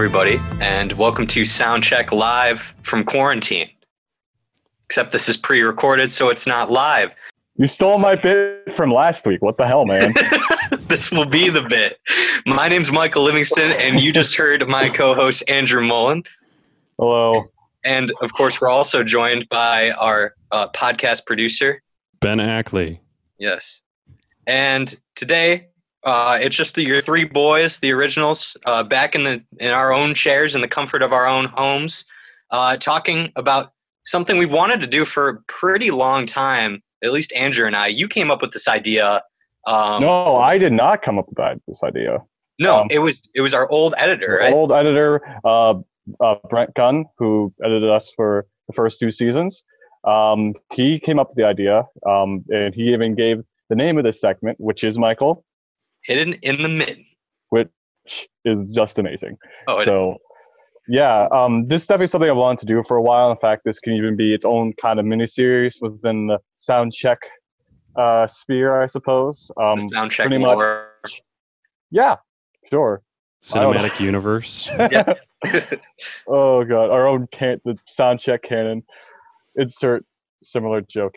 everybody, and welcome to Soundcheck Live from quarantine. Except this is pre recorded, so it's not live. You stole my bit from last week. What the hell, man? this will be the bit. My name's Michael Livingston, and you just heard my co host, Andrew Mullen. Hello. And of course, we're also joined by our uh, podcast producer, Ben Ackley. Yes. And today, uh, it's just the, your three boys, the originals, uh, back in the in our own chairs in the comfort of our own homes, uh, talking about something we wanted to do for a pretty long time. At least Andrew and I. You came up with this idea. Um, no, I did not come up with that, this idea. No, Um, it was it was our old editor? Old editor, uh, uh, Brent Gunn, who edited us for the first two seasons, um, he came up with the idea, um, and he even gave the name of this segment, which is Michael, Hidden in the Mitt, which is just amazing. Oh, it- so yeah um, this is definitely something I've wanted to do for a while. In fact this can even be its own kind of mini series within the sound check uh, sphere i suppose. Um, the sound check pretty much- yeah sure. I don't know. Cinematic universe. Yeah. oh god our own can the sound check canon. Insert similar joke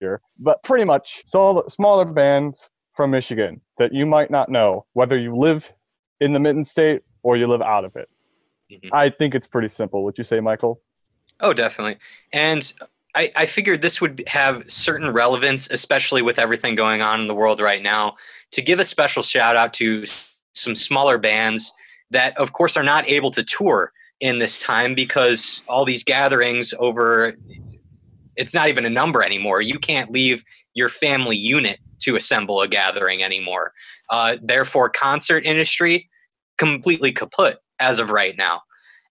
here. But pretty much so smaller bands from michigan that you might not know whether you live in the mitten state or you live out of it Mhm. i think it's pretty simple would you say michael Oh, definitely. And I, I figured this would have certain relevance, especially with everything going on in the world right now, to give a special shout out to some smaller bands that, of course, are not able to tour in this time because all these gatherings over it's not even a number anymore. You can't leave your family unit to assemble a gathering anymore. Uh, therefore, concert industry completely kaput as of right now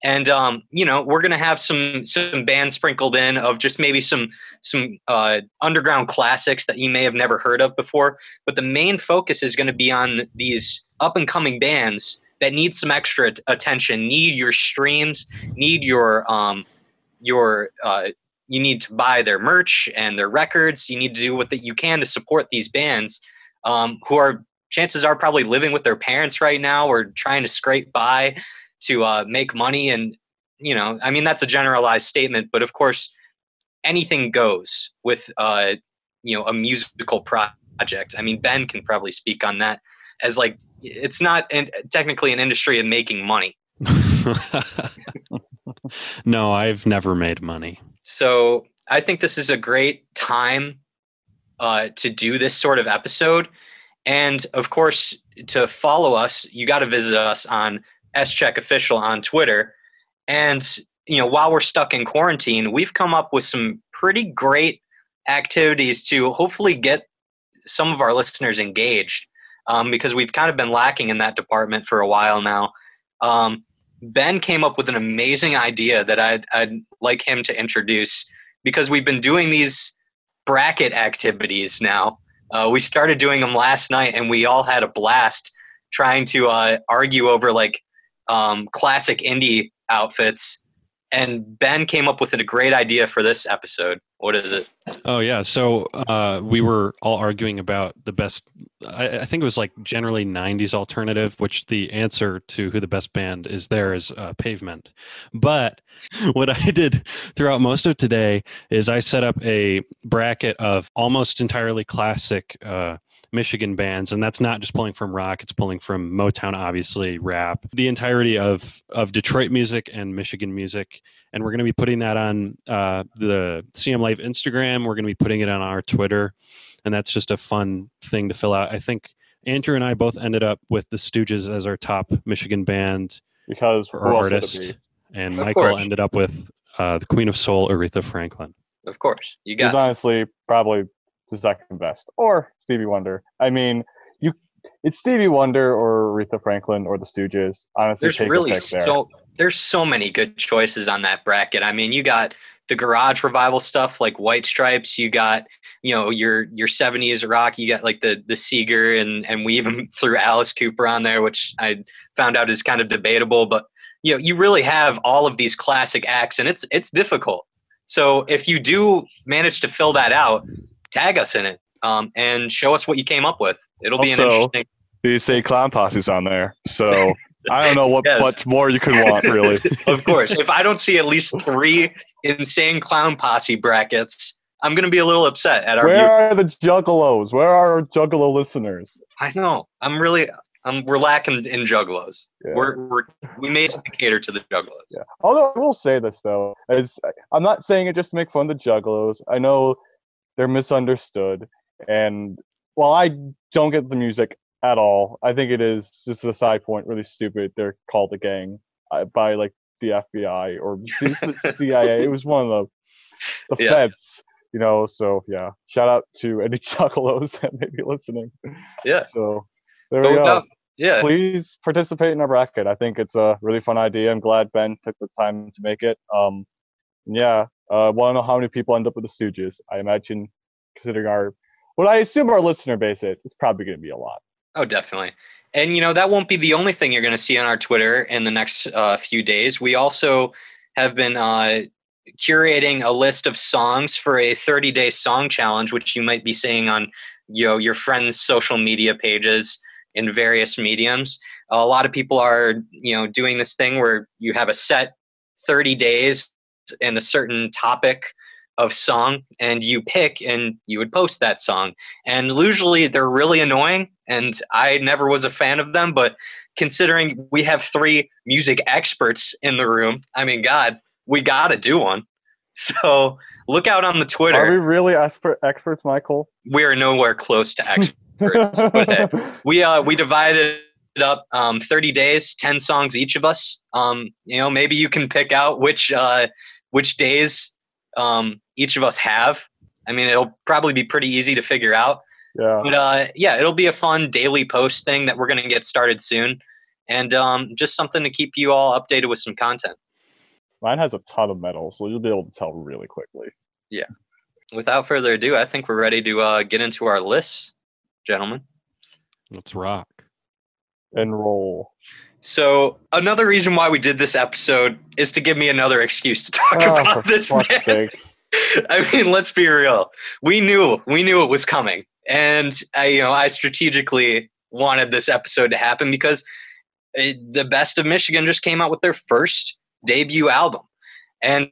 and um, you know we're gonna have some some bands sprinkled in of just maybe some some uh, underground classics that you may have never heard of before but the main focus is to be on these up and coming bands that need some extra at- attention need your streams need your um your uh, you need to buy their merch and their records. You need to do what that you can to support these bands um, who are chances are probably living with their parents right now or trying to scrape by to uh, make money. And you know i mean that's a generalized statement but of course anything goes with uh, you know a musical project. I mean ben can probably speak on that as like it's not an, technically an industry of making money. No, I've never made money. So i think this is a great time uh, to do this sort of episode. And of course to follow us you got to visit us onscheck official on twitter. And you know while we're stuck in quarantine we've come up with some pretty great activities to hopefully get some of our listeners engaged um, because we've kind of been lacking in that department for a while now. Um, ben came up with an amazing idea that I'd, I'd like him to introduce because we've been doing these bracket activities now uh, we started doing them last night and we all had a blast trying to uh, argue over like um, classic indie outfits. And Ben came up with a great idea for this episode. What is it? Oh yeah, so uh, we were all arguing about the best. I, I think it was like generally '90s alternative, which the answer to who the best band is there is uh, Pavement. But what I did throughout most of today is I set up a bracket of almost entirely classic uh, Michigan bands, and that's not just pulling from rock; it's pulling from Motown, obviously, rap, the entirety of of Detroit music and Michigan music. And we're going to be putting that on uh, the CM Life Instagram. We're going to be putting it on our Twitter, and that's just a fun thing to fill out. I think Andrew and I both ended up with the Stooges as our top Michigan band because or who else artist, be? and Of Michael course. ended up with uh, the Queen of Soul, Aretha Franklin. Of course, you He's got. honestly probably the second best, or Stevie Wonder. I mean, you, it's Stevie Wonder or Aretha Franklin or the Stooges. Honestly, There's take really pick there. so there's so many good choices on that bracket. I mean, you got the garage revival stuff like White Stripes. You got you know your your 70s rock. You got like the the Seger and and we even threw Alice Cooper on there, which I found out is kind of debatable. But you know you really have all of these classic acts, and it's it's difficult. So if you do manage to fill that out, tag us in it um, and show us what you came up with. It'll be an Also- interesting. You say Clown Posse's on there, so I don't know what Yes. much more you could want, really. of course. If I don't see at least three insane clown posse brackets, I'm gonna be a little upset at our Where view. are the juggalos? Where are our juggalo listeners? I know. I'm really. I'm. We're lacking in juggalos. Yeah. We're, we're we may cater to the juggalos. Yeah. Although I will say this though, is I'm not saying it just to make fun of the juggalos. I know they're misunderstood, and while I don't get the music at all, I think it is just a side point really stupid. They're called a gang uh, by like the FBI or CIA. It was one of the the Yeah. feds, you know. So yeah, shout out to any juggalos that may be listening. Yeah. So there But we go yeah. please participate in our bracket. I think it's a really fun idea. I'm glad Ben took the time to make it. Um, yeah, uh, want to know how many people end up with the Stooges? I imagine, considering our, what I assume our listener base is, it's probably going to be a lot. Oh, definitely. And you know that won't be the only thing you're going to see on our Twitter in the next uh, few days. We also have been uh, curating a list of songs for a 30 day song challenge, which you might be seeing on you know your friends' social media pages in various mediums. A lot of people are you know doing this thing where you have a set 30 days and a certain topic of song and you pick and you would post that song and usually they're really annoying and i never was a fan of them but considering we have three music experts in the room i mean god we gotta do one so look out on the Twitter. Are we really expert experts, Michael? we are nowhere close to experts but hey, we uh we divided up um 30 days 10 songs each of us um you know maybe you can pick out which uh which days um each of us have i mean it'll probably be pretty easy to figure out yeah. but uh yeah it'll be a fun daily post thing that we're going to get started soon and um just something to keep you all updated with some content Mine has a ton of metal, so you'll be able to tell really quickly. Yeah. Without further ado i think we're ready to uh get into our lists gentlemen Let's rock. And roll. so another reason why we did this episode is to give me another excuse to talk Oh, about this fuck's band. sakes. I mean, let's be real. We knew we knew it was coming, and I, you know, I strategically wanted this episode to happen because it, the best of Michigan just came out with their first debut album, and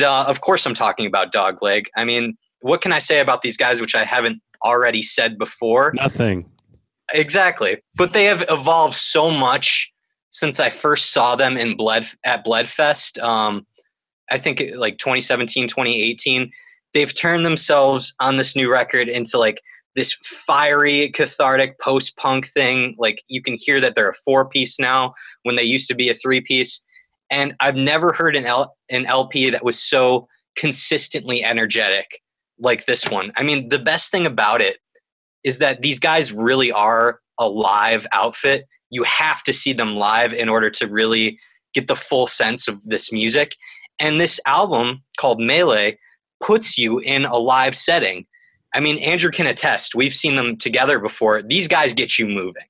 uh, of course, I'm talking about Dogleg. I mean, what can I say about these guys which I haven't already said before? Nothing. Exactly. But they have evolved so much since I first saw them in Blood at Bloodfest. Um, I think like 2017, 2018. They've turned themselves on this new record into like this fiery, cathartic post punk thing. Like you can hear that they're a four piece now when they used to be a three piece. And I've never heard an, L- an LP that was so consistently energetic like this one. I mean, the best thing about it is that these guys really are a live outfit. You have to see them live in order to really get the full sense of this music. And this album called Melee puts you in a live setting. I mean, Andrew can attest. We've seen them together before. These guys get you moving.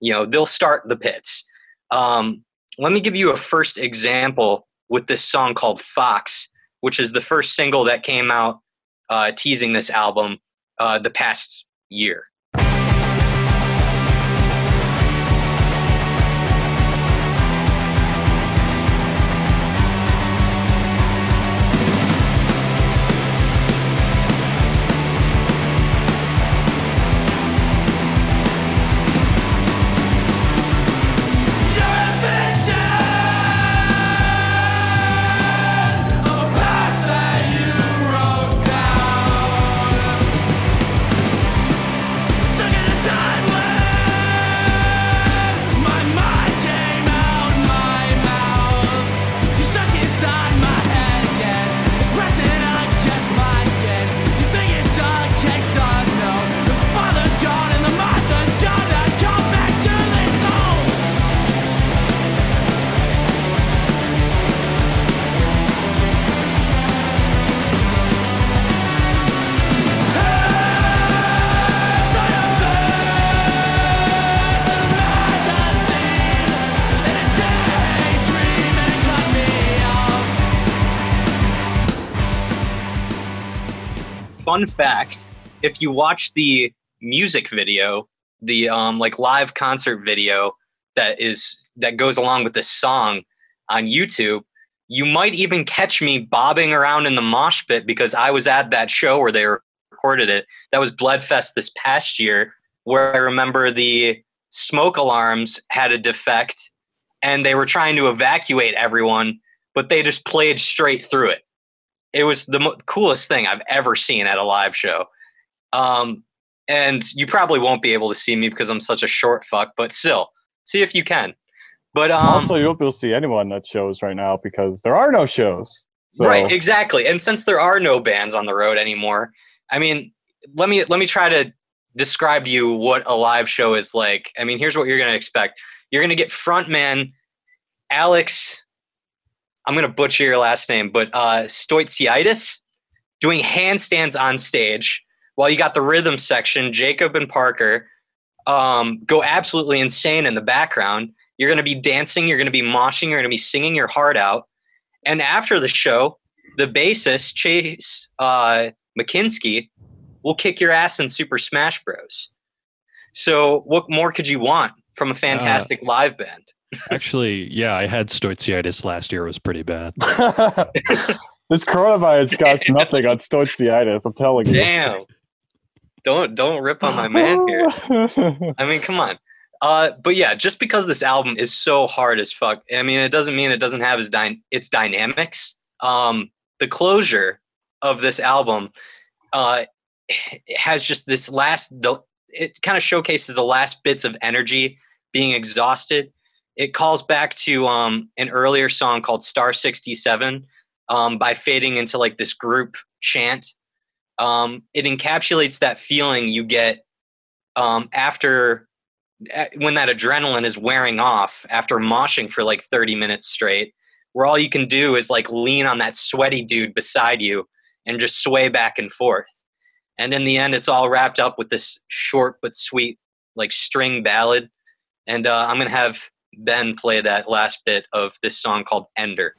You know, they'll start the pits. Um, let me give you a first example with this song called Fox, which is the first single that came out uh, teasing this album uh, the past year. Fun fact: if you watch the music video, the um, like live concert video that is that goes along with this song on YouTube, you might even catch me bobbing around in the mosh pit because I was at that show where they recorded it. That was Bloodfest this past year, where I remember the smoke alarms had a defect and they were trying to evacuate everyone, but they just played straight through it. It was the mo- coolest thing I've ever seen at a live show. Um, and you probably won't be able to see me because I'm such a short fuck, but still, see if you can. But um, also, you won't be able to see anyone at shows right now because there are no shows. So. Right, exactly. And since there are no bands on the road anymore, I mean, let me let me try to describe to you what a live show is like. I mean, here's what you're going to expect. You're going to get frontman Alex I'm going to butcher your last name, but uh Stoitsiadis doing handstands on stage while you got the rhythm section, Jacob and Parker um, go absolutely insane in the background. You're going to be dancing, you're going to be moshing, you're going to be singing your heart out. And after the show, the bassist, Chase uh, Macinski, will kick your ass in Super Smash Bros. So, what more could you want from a fantastic uh, live band? Actually, yeah, I had stoichitis last year. It was pretty bad. this coronavirus got nothing on stoichitis. I'm telling you. Damn. Don't don't rip on my man here. I mean, come on. Uh, but yeah, just because this album is so hard as fuck, I mean, it doesn't mean it doesn't have its, dy- its dynamics. Um, the closure of this album uh, has just this last, the, it kind of showcases the last bits of energy being exhausted. It calls back to um, an earlier song called Star 67 um, by fading into like this group chant. Um, it encapsulates that feeling you get um, after when that adrenaline is wearing off after moshing for like 30 minutes straight where all you can do is like lean on that sweaty dude beside you and just sway back and forth. And in the end it's all wrapped up with this short but sweet like string ballad. And uh, i'm gonna have ben play that last bit of this song called ender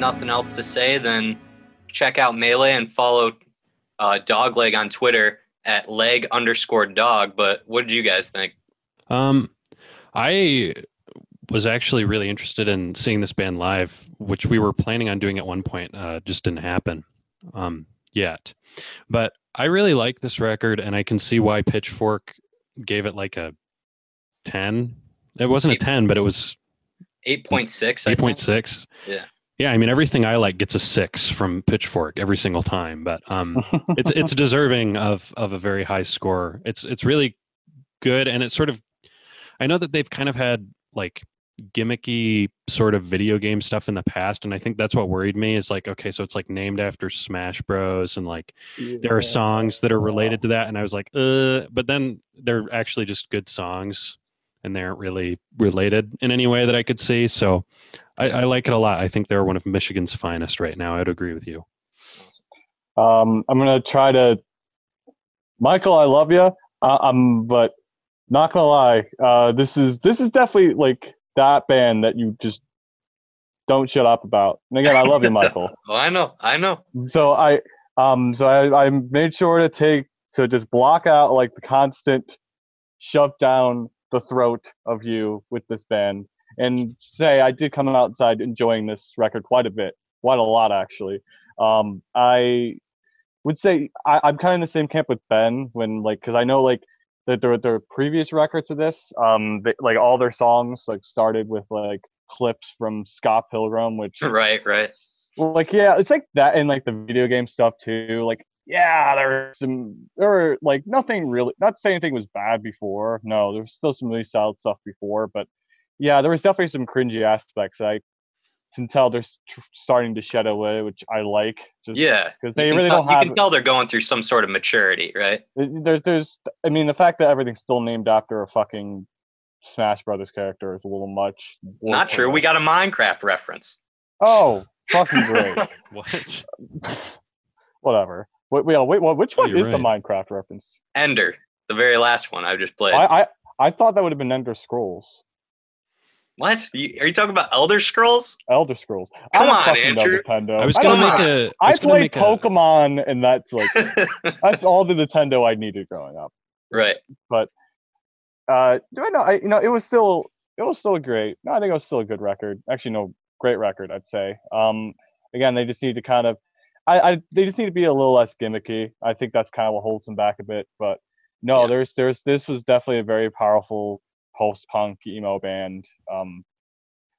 nothing else to say, then check out Melee and follow uh, Dogleg on Twitter at leg underscore dog. But what did you guys think? Um, I was actually really interested in seeing this band live, which we were planning on doing at one point. Uh, just didn't happen um, yet. But I really like this record, and I can see why Pitchfork gave it like a 10. It wasn't a 10, but it was 8.6. 8.6. Yeah. Yeah, I mean everything I like gets a six from Pitchfork every single time, but um, it's it's deserving of of a very high score. It's it's really good, and it's sort of. I know that they've kind of had like gimmicky sort of video game stuff in the past, and I think that's what worried me. Is like okay, so it's like named after Smash Bros, and like yeah. there are songs that are related to that, and I was like, uh, but then they're actually just good songs, and they aren't really related in any way that I could see. So I, I, like it a lot. I think they're one of Michigan's finest right now. I'd agree with you. Um, I'm gonna try to, Michael. I love you. Uh, I'm, but not gonna lie. Uh, this is this is definitely like that band that you just don't shut up about. And again, I love you, Michael. oh, I know, I know. So I, um, so I, I made sure to take so just block out like the constant shove down the throat of you with this band and say I did come outside enjoying this record quite a bit, quite a lot actually. Um, I would say I, am kind of in the same camp with Ben when like because I know like that their their previous records to this, um, they, like all their songs like started with like clips from Scott Pilgrim, which right, right, like yeah, it's like that and like the video game stuff too. Like yeah, there were some there were like nothing really not to say anything was bad before. No, there was still some really solid stuff before, but yeah, there was definitely some cringy aspects. I can tell they're tr- starting to shed away, which I like. Just Yeah. because they really tell- don't have. You can tell they're going through some sort of maturity, right? There's, there's, I mean, the fact that everything's still named after a fucking Smash Brothers character is a little much. Not true. We got a Minecraft reference. Oh, fucking great. What? Whatever. Wait, wait, wait. What? Which Oh, one you're is the. Minecraft reference? Ender, the very last one I just played. I, I, I thought that would have been Ender Scrolls, what? You, are you talking about Elder Scrolls? Elder Scrolls. Come I don't on, fucking know Andrew. Nintendo. I was gonna don't make know. a. I I played make a, Pokemon, and that's like that's all the Nintendo I needed growing up. right. But uh, do I know? I you know it was still it was still great. No, I think it was still a good record. Actually, no, great record. I'd say. Um, again, they just need to kind of, I, I they just need to be a little less gimmicky. I think that's kind of what holds them back a bit. But no, Yeah. there's there's this was definitely a very powerful post punk emo band. Um,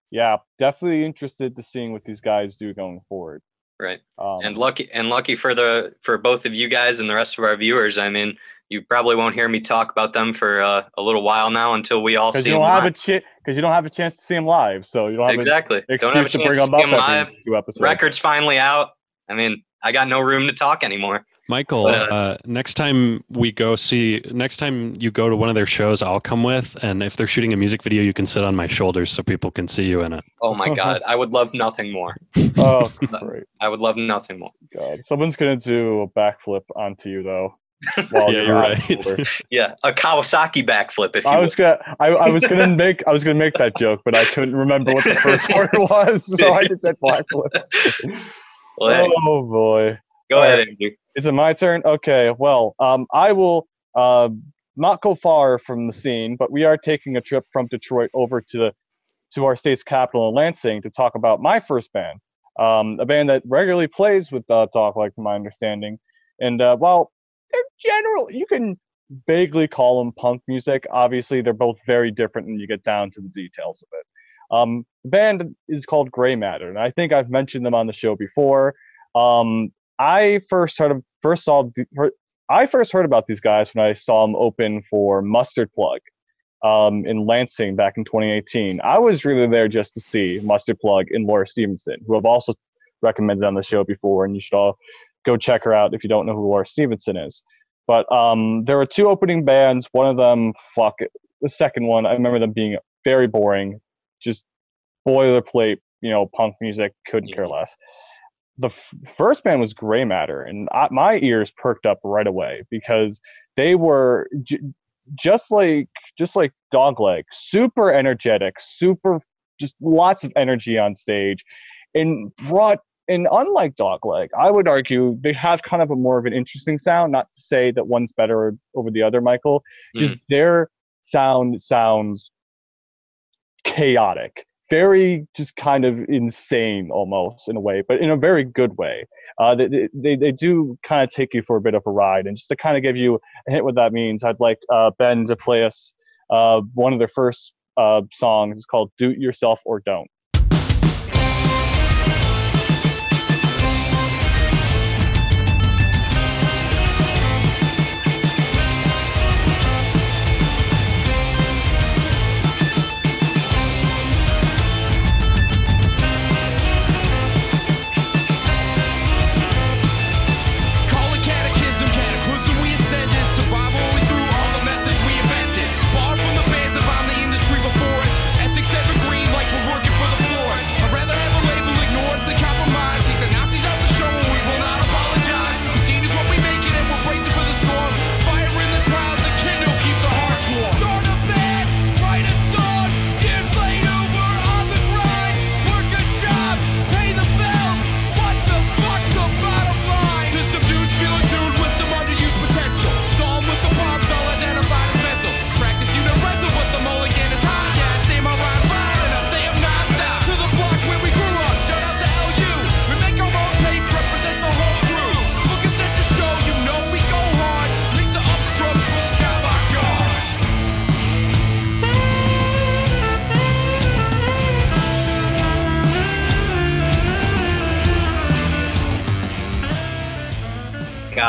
yeah, definitely interested to seeing what these guys do going forward. Right. Um, and lucky and lucky for the for both of you guys and the rest of our viewers. I mean, you probably won't hear me talk about them for uh, a little while now until we all see you them don't have a chance because you don't have a chance to see them live, so you don't have exactly. an Don't have a excuse to chance bring to them up live. two episodes. Record's finally out. I mean, I got no room to talk anymore. Michael, But, uh, uh, next time we go see, next time you go to one of their shows, I'll come with. And if they're shooting a music video, you can sit on my shoulders so people can see you in it. Oh my god, I would love nothing more. Oh, great. I would love nothing more. God, someone's gonna do a backflip onto you though. While Yeah, you're you're right. Yeah, a Kawasaki backflip if you I will. was gonna, I, I was gonna make, I was gonna make that joke, but I couldn't remember what the first word was, so I just said backflip. Well, Oh boy, go ahead, alright. Andrew. is it my turn? Okay, well, um, I will, uh, not go far from the scene, but we are taking a trip from Detroit over to the, to our state's capital in Lansing to talk about my first band, um, a band that regularly plays with uh, Dogleg from my understanding, and uh, while they're general, you can vaguely call them punk music. Obviously, they're both very different when you get down to the details of it. Um, the band is called Gray Matter, and I think I've mentioned them on the show before. Um, I first heard of, first saw, heard- I first heard about these guys when I saw them open for Mustard Plug um, in Lansing back in 2018. I was really there just to see Mustard Plug and Laura Stevenson, who I've also recommended on the show before, and you should all go check her out if you don't know who Laura Stevenson is. But um, there were two opening bands. One of them, fuck it. The second one, I remember them being very boring, just boilerplate, you know, punk music. Couldn't care less. The f- first band was Gray Matter, and I, my ears perked up right away because they were j- just like just like Dogleg, super energetic, super just lots of energy on stage, and brought and unlike Dogleg, I would argue they have kind of a more of an interesting sound. Not to say that one's better over the other, Michael. Just mm. their sound sounds chaotic, very just kind of insane almost in a way, but in a very good way. Uh, they, they they do kind of take you for a bit of a ride, and just to kind of give you a hint what that means, I'd like uh, Ben to play us uh, one of their first uh, songs. It's called "Do It Yourself or Don't."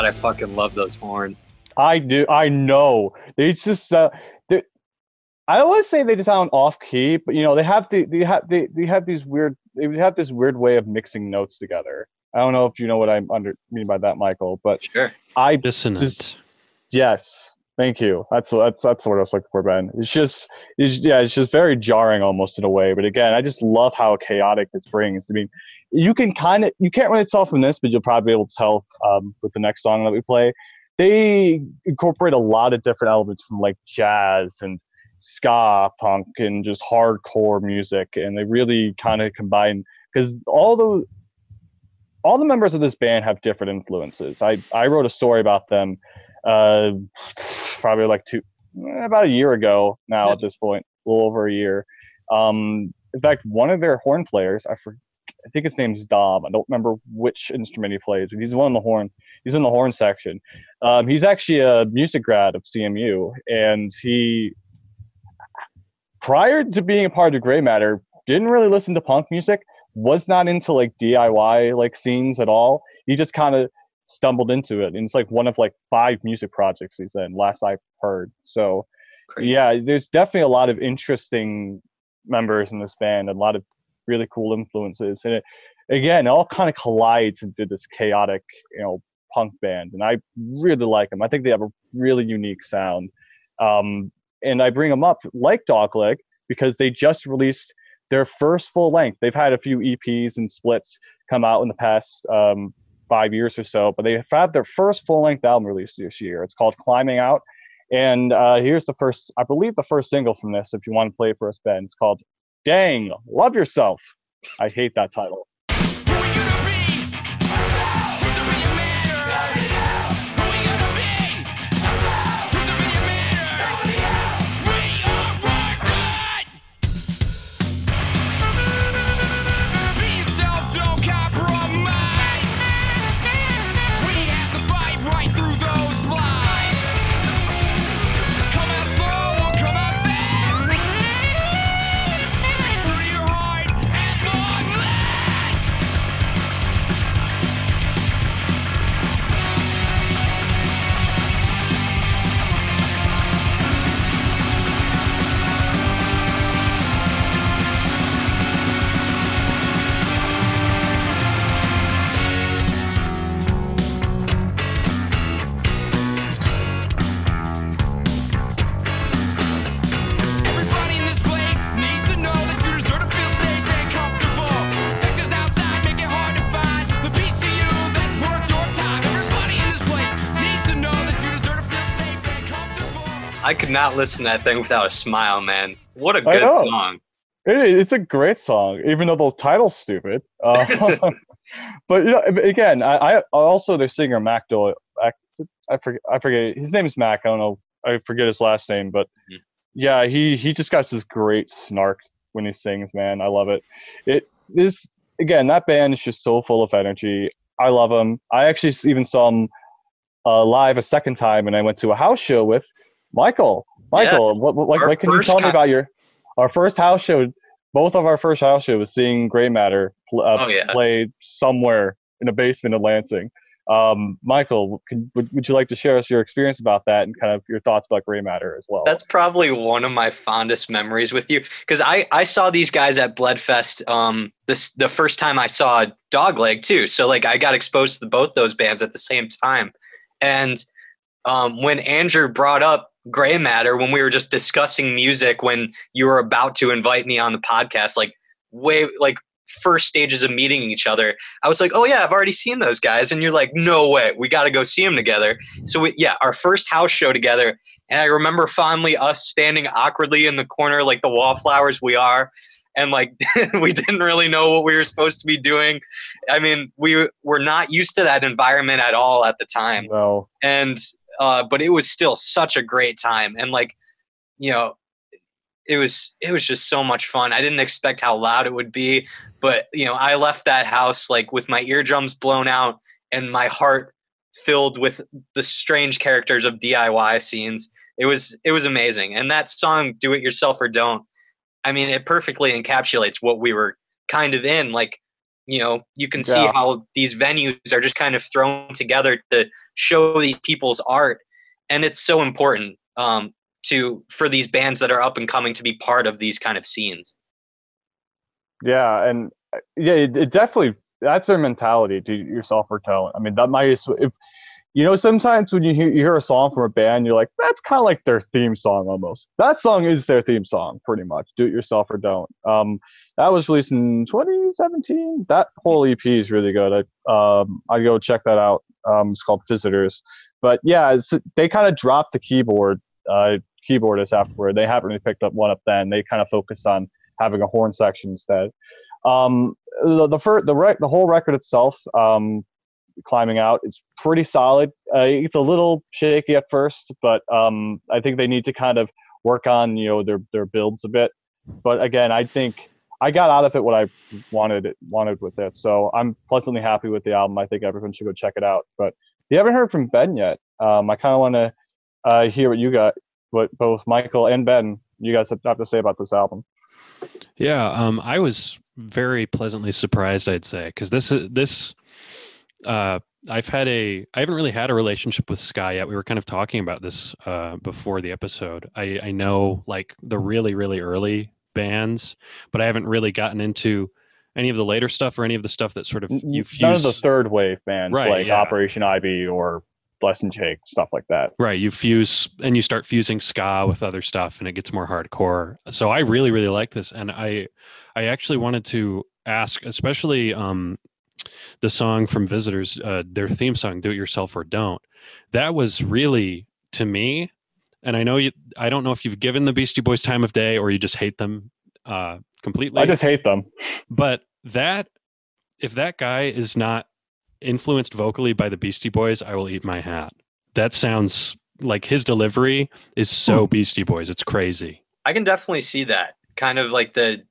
God, I fucking love those horns. I do. I know. They just. Uh, they, I always say they just sound off key, but you know they have the they have they, they have these weird they have this weird way of mixing notes together. I don't know if you know what I under mean by that, Michael, but Sure. I Dissonant. Just- yes, thank you. That's that's that's what I was looking for, Ben. It's just it's yeah, it's just very jarring almost in a way. But again, I just love how chaotic this brings. I mean, you can kind of you can't really tell from this, but you'll probably be able to tell um, with the next song that we play. They incorporate a lot of different elements from like jazz and ska punk and just hardcore music and they really kind of combine because all the all the members of this band have different influences i i wrote a story about them uh probably like two eh, about a year ago now at this point a little over a year. Um in fact one of their horn players i for, i think his name's dom i don't remember which instrument he plays but he's one in the horn he's in the horn section. Um, he's actually a music grad of cmu and he prior to being a part of Gray Matter, didn't really listen to punk music, was not into like DIY like scenes at all. He just kind of stumbled into it. And it's like one of like five music projects he's in, last I've heard. So Great. yeah, there's definitely a lot of interesting members in this band, and a lot of really cool influences. And it again, it all kind of collides into this chaotic, you know, punk band. And I really like them. I think they have a really unique sound. Um, and I bring them up like Dogleg because they just released their first full length. They've had a few EPs and splits come out in the past um, five years or so, but they have had their first full length album released this year. It's called Climbing Out. And uh, here's the first, I believe, the first single from this. If you want to play it for us, Ben, it's called "Dang, Love Yourself." I hate that title. Not listen to that thing without a smile, man. What a good song. It, it's a great song, even though the title's stupid. Uh, but you know, again, I, I also the singer Mac Doyle. Mac- I forget. I forget his name is Mac. I don't know. I forget his last name, but Mhm. yeah, he he just got this great snark when he sings. Man, I love it. It this again. That band is just so full of energy. I love them. I actually even saw them uh, live a second time, and I went to a house show with Michael. Michael, what, what, like, what can you tell me about your our first house show? Both of our first house show was seeing Gray Matter pl- uh, Oh, yeah. played somewhere in a basement of Lansing. Um, Michael, can, would, would you like to share us your experience about that and kind of your thoughts about Gray Matter as well? That's probably one of my fondest memories with you because I, I saw these guys at Bloodfest um this the first time I saw Dogleg too. So like I got exposed to both those bands at the same time, and um, when Andrew brought up Gray Matter when we were just discussing music when you were about to invite me on the podcast, like way like first stages of meeting each other, I was like, oh yeah, I've already seen those guys, and you're like, no way, we got to go see them together. So we, yeah, our first house show together, and I remember fondly us standing awkwardly in the corner like the wallflowers we are. And like we didn't really know what we were supposed to be doing. I mean, we were not used to that environment at all at the time no. and uh, but it was still such a great time. And like you know it was it was just so much fun. I didn't expect how loud it would be but you know i left that house like with my eardrums blown out and my heart filled with the strange characters of diy scenes. It was it was amazing. And that song do it yourself or don't i mean it perfectly encapsulates what we were kind of in. Like you know you can see how these venues are just kind of thrown together to show these people's art and it's so important um, to for these bands that are up and coming to be part of these kind of scenes Yeah, and uh, yeah, it, it definitely that's their mentality. It yourself or don't. I mean, that might if you know sometimes when you hear you hear a song from a band, you're like, that's kind of like their theme song almost. That song is their theme song, pretty much. Do it yourself or don't. Um, that was released in 2017. That whole EP is really good. I um I go check that out. Um, it's called Visitors. But yeah, they kind of dropped the keyboard uh keyboardist afterward. They haven't really picked up one up then. They kind of focused on having a horn section instead. Um, the the, fir- the, rec- the whole record itself, um, climbing out, it's pretty solid. Uh, it's a little shaky at first, but um, I think they need to kind of work on you know their their builds a bit. But again, I think I got out of it what I wanted wanted with it. So I'm pleasantly happy with the album. I think everyone should go check it out. But you haven't heard from Ben yet, um, I kind of want to uh, hear what you got, what both Michael and Ben you guys have to say about this album. Yeah, um, I was very pleasantly surprised. I'd say because this is this. Uh, I've had a. I haven't really had a relationship with ska yet. We were kind of talking about this uh, before the episode. I, I know like the really really early bands, but I haven't really gotten into any of the later stuff or any of the stuff that sort of you None of the third wave bands Right, like yeah. Operation Ivy or Less Than Jake, stuff like that. Right, you fuse and you start fusing ska with other stuff, and it gets more hardcore. So I really, really like this, and I, I actually wanted to ask, especially um, the song from Visitors, uh, their theme song, "Do It Yourself or Don't." That was really to me, and I know you. I don't know if you've given the Beastie Boys time of day or you just hate them uh, completely. I just hate them. But that, if that guy is not influenced vocally by the Beastie Boys, I will eat my hat. That sounds like his delivery is so Beastie Boys. It's crazy. I can definitely see that. Kind of like the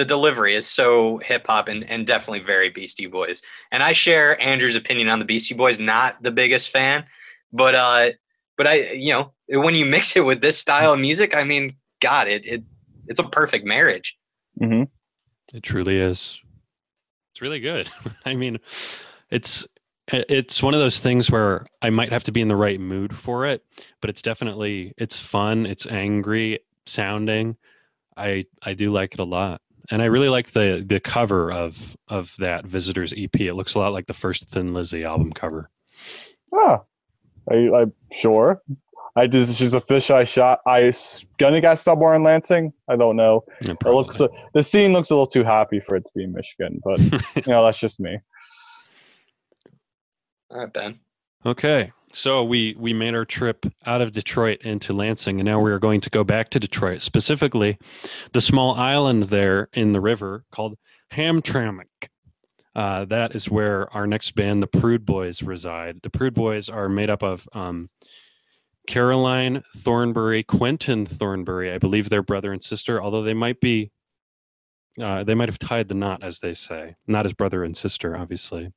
the delivery is so hip hop and, and definitely very Beastie Boys. And I share Andrew's opinion on the Beastie Boys, not the biggest fan, but uh but I you know, when you mix it with this style of music, I mean, god, it it it's a perfect marriage. Mm-hmm. It truly is. It's really good. I mean, it's it's one of those things where I might have to be in the right mood for it, but it's definitely it's fun. It's angry sounding. I I do like it a lot, and I really like the the cover of of that Visitors EP. It looks a lot like the first Thin Lizzy album cover. Oh, I, I'm sure. I just she's a fish I shot. I gonna guess somewhere in Lansing. I don't know. Yeah, It looks the scene looks a little too happy for it to be in Michigan, but you know that's just me. All right, Ben. Okay, so we we made our trip out of Detroit into Lansing, and now we are going to go back to Detroit, specifically the small island there in the river called Hamtramck. Uh, that is where our next band, the Prude Boys, reside. The Prude Boys are made up of um, Caroline Thornbury, Quentin Thornbury. I believe they're brother and sister, although they might be. Uh, they might have tied the knot, as they say, not as brother and sister, obviously.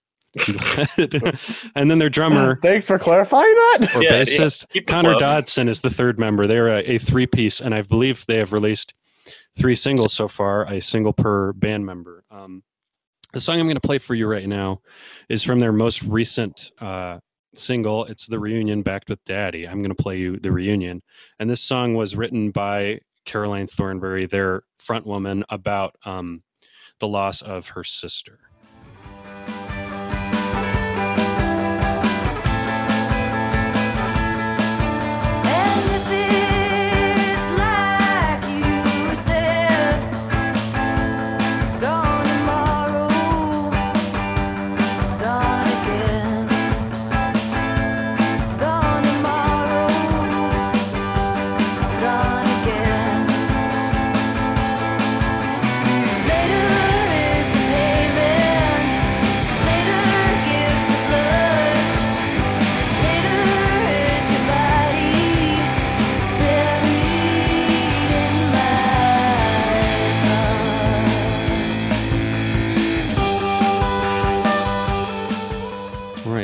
And then their drummer Thanks for clarifying that. or Yeah, yeah. bassist. Keep the Connor flow. Dodson is the third member. They're a, a three piece, and I believe they have released three singles so far, a single per band member. Um, the song I'm going to play for you right now is from their most recent uh, single. It's The Reunion Backed with Daddy. I'm going to play you The Reunion. And this song was written by Caroline Thornberry, their front woman, about um, the loss of her sister.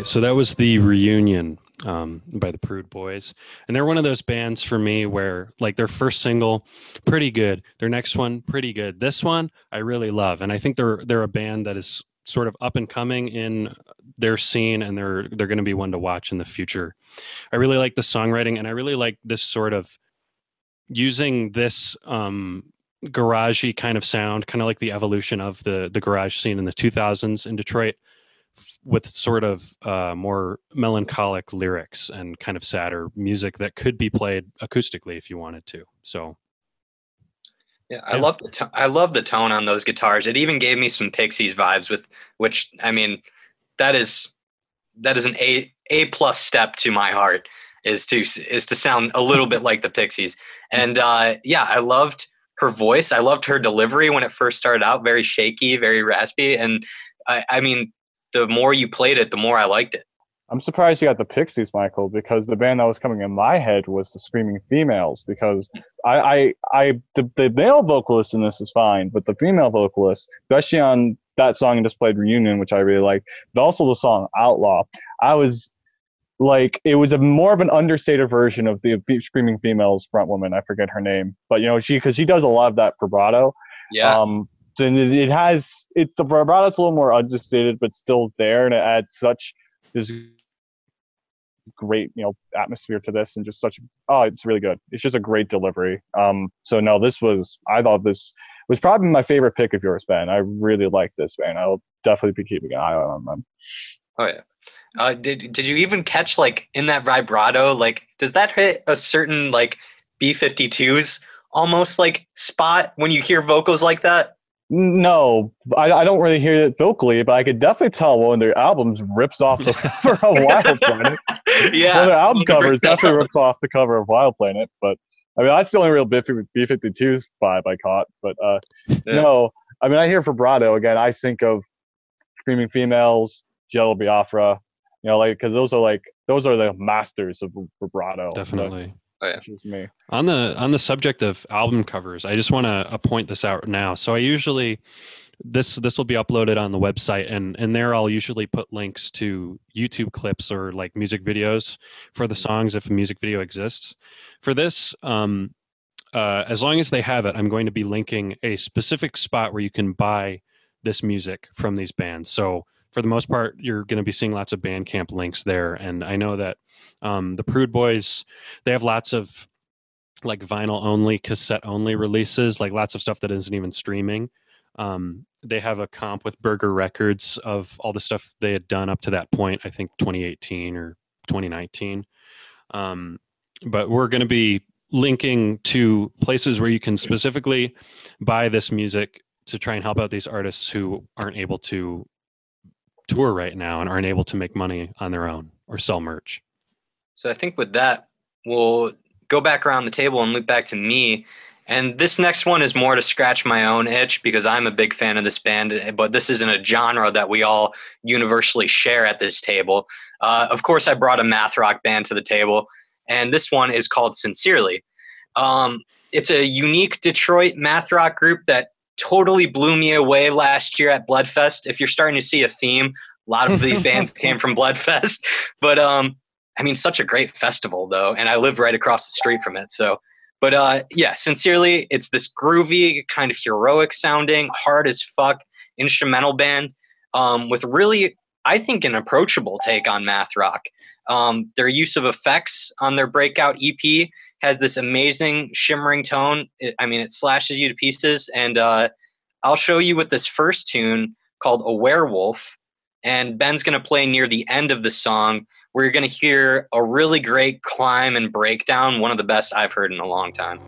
So that was the reunion um, by the Prude Boys, and they're one of those bands for me where, like, their first single, pretty good. Their next one, pretty good. This one, I really love, and I think they're they're a band that is sort of up and coming in their scene and they're they're going to be one to watch in the future. I really like the songwriting and I really like this sort of using this um garagey kind of sound, kind of like the evolution of the the garage scene in the 2000s in Detroit with sort of uh, more melancholic lyrics and kind of sadder music that could be played acoustically if you wanted to. So Yeah, I Yeah. love the to- I love the tone on those guitars. It even gave me some Pixies vibes with which I mean that is that is an A A plus step to my heart is to is to sound a little bit like the Pixies. And uh yeah, I loved her voice. I loved her delivery when it first started out, very shaky, very raspy and I I mean the more you played it, the more I liked it. I'm surprised you got the Pixies, Michael, because the band that was coming in my head was the Screaming Females. Because I, I, I the, the male vocalist in this is fine, but the female vocalist, especially on that song you just played, Reunion, which I really like, but also the song Outlaw, I was like, it was a more of an understated version of the Screaming Females front woman. I forget her name, but you know, she because she does a lot of that vibrato. Yeah. Um, and it, it has it the vibrato's a little more understated, but still there, and it adds such this great you know atmosphere to this, and just such oh, it's really good. It's just a great delivery. Um, so no, this was I thought this was probably my favorite pick of yours, Ben. I really like this band. I'll definitely be keeping an eye on them. Oh yeah. Uh, did did you even catch like in that vibrato? Like, does that hit a certain like B 52s almost like spot when you hear vocals like that? No, I, I don't really hear it vocally, but I could definitely tell one of their albums rips off the for a Wild Planet. yeah. One of their album Remember covers that. definitely rips off the cover of Wild Planet, but I mean that's the only real B 52s vibe I caught. But uh, Yeah. no, I mean I hear vibrato again. I think of Screaming Females, Jello Biafra, you know, like because those are like those are the masters of vibrato. definitely. Which is me. On the on the subject of album covers, I just want to uh, point this out now. So I usually this this will be uploaded on the website, and and there I'll usually put links to YouTube clips or like music videos for the songs if a music video exists. For this, um, uh, as long as they have it, I'm going to be linking a specific spot where you can buy this music from these bands. So for the most part, you're going to be seeing lots of Bandcamp links there, and I know that um, the Prude Boys they have lots of like vinyl only, cassette only releases, like lots of stuff that isn't even streaming. Um, they have a comp with Burger Records of all the stuff they had done up to that point, I think 2018 or 2019. Um, but we're going to be linking to places where you can specifically buy this music to try and help out these artists who aren't able to tour right now and aren't able to make money on their own or sell merch. So I think with that, we'll go back around the table and loop back to me. And this next one is more to scratch my own itch because I'm a big fan of this band, but this isn't a genre that we all universally share at this table. Uh, of course, I brought a math rock band to the table, and this one is called Sincerely. Um, it's a unique Detroit math rock group that totally blew me away last year at Bloodfest. If you're starting to see a theme, a lot of these bands came from Bloodfest, but um, I mean, such a great festival though, and I live right across the street from it. So, but uh, yeah, sincerely, it's this groovy, kind of heroic sounding, hard as fuck instrumental band um, with really, I think, an approachable take on math rock. Um, their use of effects on their breakout EP has this amazing shimmering tone. It, I mean, it slashes you to pieces, and uh, I'll show you with this first tune called "A Werewolf." And Ben's gonna play near the end of the song where you're going to hear a really great climb and breakdown, one of the best I've heard in a long time.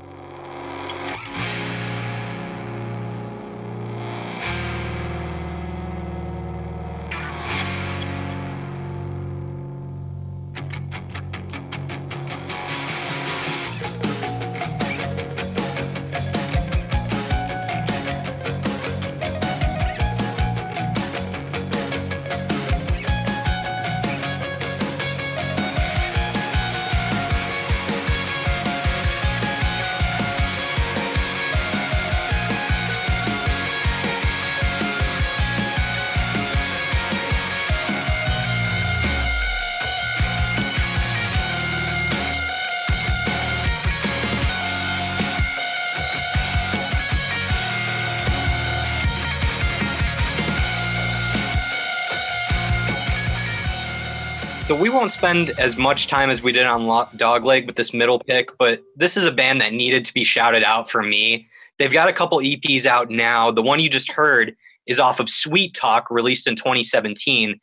Spend as much time as we did on Dogleg with this middle pick, but this is a band that needed to be shouted out for me. They've got a couple EPs out now. The one you just heard is off of Sweet Talk, released in 2017,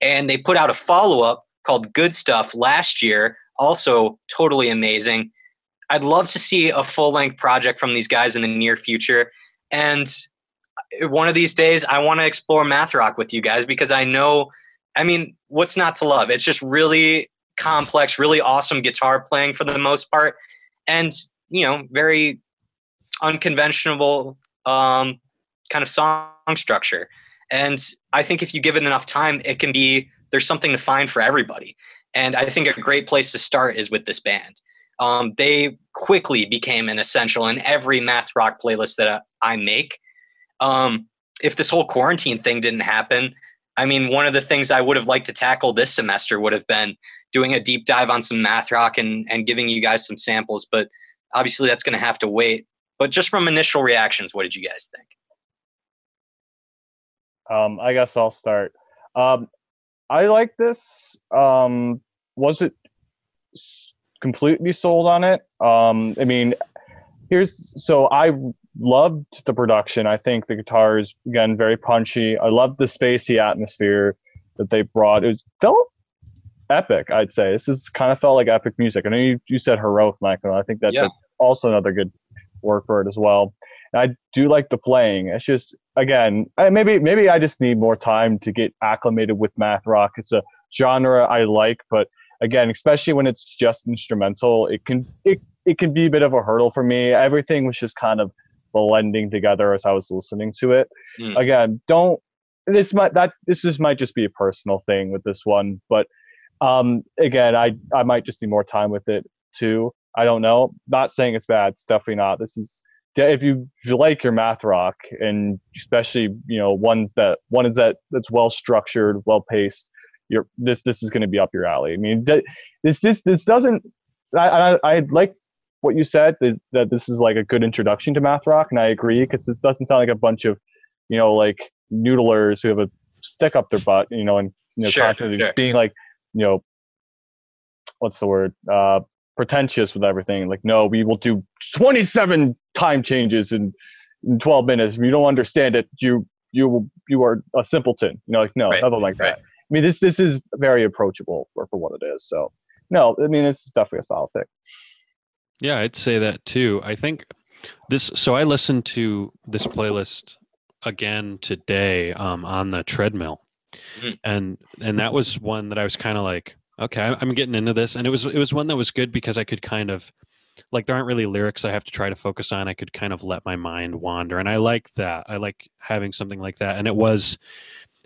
and they put out a follow up called Good Stuff last year, also totally amazing. I'd love to see a full length project from these guys in the near future, and uh, one of these days I want to explore math rock with you guys because I know I mean, what's not to love? It's just really complex, really awesome guitar playing for the most part, and you know, very unconventional um, kind of song structure. And I think if you give it enough time, it can be there's something to find for everybody. And I think a great place to start is with this band. Um, they quickly became an essential in every math rock playlist that I make. Um, if this whole quarantine thing didn't happen, I mean, one of the things I would have liked to tackle this semester would have been doing a deep dive on some math rock and, and giving you guys some samples, but obviously that's going to have to wait. But just from initial reactions, what did you guys think? Um, I guess I'll start. Um, I like this. Um, was it completely sold on it? Um, I mean, here's so I loved the production. I think the guitar is again very punchy. I loved the spacey atmosphere that they brought. It was felt epic. I'd say this is kind of felt like epic music. I know you, you said heroic, Michael. I think that's Yeah. a, also another good word for it as well. And I do like the playing. It's just again, I, maybe maybe I just need more time to get acclimated with math rock. It's a genre I like, but again, especially when it's just instrumental, it can it it can be a bit of a hurdle for me. Everything was just kind of blending together as I was listening to it. Hmm. Again, don't this might that this just might just be a personal thing with this one, but um again, I I might just need more time with it too. I don't know. Not saying it's bad. It's definitely not. This is if you, if you like your math rock and especially you know ones that one is that that's well structured, well paced, you're this this is going to be up your alley. I mean, this this this doesn't. I I, I like what you said that, that this is like a good introduction to math rock, and I agree because this doesn't sound like a bunch of you know like noodlers who have a stick up their butt, you know, and you know Sure, constantly sure. just being like you know what's the word uh pretentious with everything like no we will do 27 time changes in, in 12 minutes if you don't understand it you you you are a simpleton you know like no Right, nothing like right. that i mean this this is very approachable for, for what it is so no i mean this is definitely a solid pick Yeah, I'd say that too. I think this. So I listened to this playlist again today um, on the treadmill, Mhm. and and that was one that I was kind of like, okay, I'm getting into this, and it was it was one that was good because I could kind of like there aren't really lyrics I have to try to focus on. I could kind of let my mind wander, and I like that. I like having something like that, and it was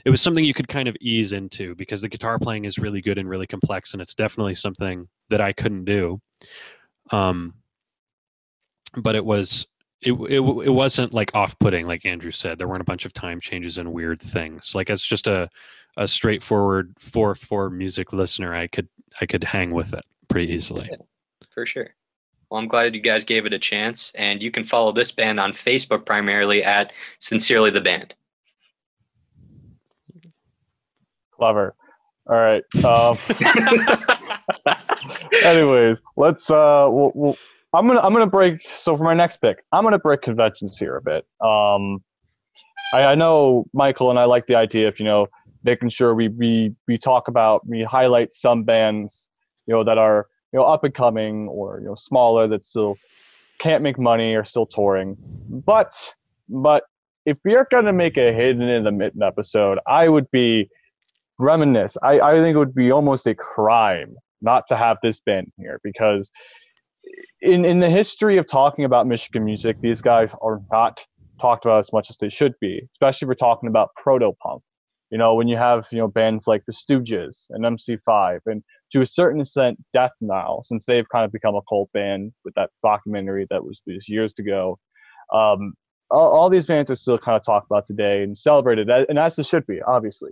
it was something you could kind of ease into because the guitar playing is really good and really complex, and it's definitely something that I couldn't do. Um, but it was it, it it wasn't like off-putting like Andrew said. There weren't a bunch of time changes and weird things. Like as just a a straightforward four four music listener, I could I could hang with it pretty easily. For sure. Well, I'm glad you guys gave it a chance, and you can follow this band on Facebook primarily at Sincerely the Band. clever all right um anyways let's uh we'll, we'll, i'm gonna i'm gonna break so for my next pick i'm gonna break conventions here a bit. Um I, I know michael and i like the idea of you know making sure we we we talk about we highlight some bands you know that are you know up and coming or you know smaller that still can't make money or still touring. But but if we're gonna make a hidden in the mitten episode i would be reminisce. I, I think it would be almost a crime not to have this band here because in in the history of talking about Michigan music, these guys are not talked about as much as they should be, especially if we're talking about proto punk. You know, when you have you know bands like the Stooges and MC5, and to a certain extent, Death Now, since they've kind of become a cult band with that documentary that was, years ago. Um, all, all these bands are still kind of talked about today and celebrated, and as it should be, obviously.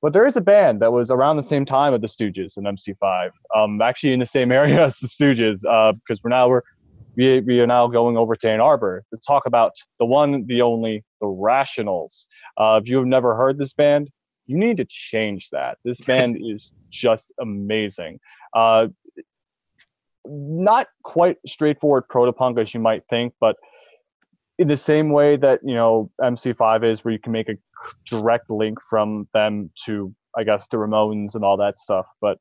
But there is a band that was around the same time of the Stooges and MC5, um, actually in the same area as the Stooges, uh, because we're now we're we, we are now going over to Ann Arbor to talk about the one, the only, the Rationals. Uh, if you have never heard this band, you need to change that. This band is just amazing. Uh, not quite straightforward proto punk as you might think, but in the same way that you know MC5 is, where you can make a direct link from them to, I guess, the Ramones and all that stuff. But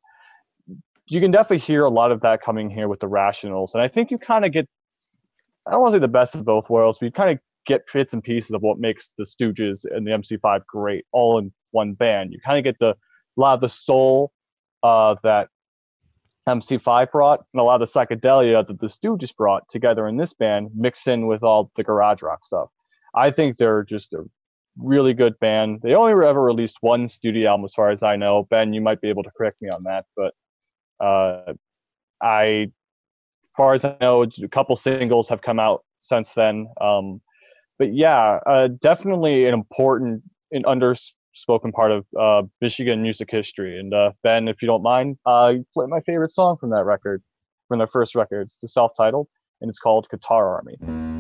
you can definitely hear a lot of that coming here with the Rationals, and I think you kind of get, I don't want to say the best of both worlds, but you kind of get bits and pieces of what makes the Stooges and the MC5 great, all in one band. You kind of get the a lot of the soul uh, that MC5 brought and a lot of the psychedelia that the Stooges brought together in this band, mixed in with all the garage rock stuff. I think they're just a really good band. They only ever released one studio album, as far as I know. Ben, you might be able to correct me on that, but uh, I, as far as I know, a couple singles have come out since then. Um, but yeah, uh, definitely an important and underspoken part of uh, Michigan music history. And uh, Ben, if you don't mind, uh, play my favorite song from that record, from their first record. It's the self-titled, and it's called Guitar Army.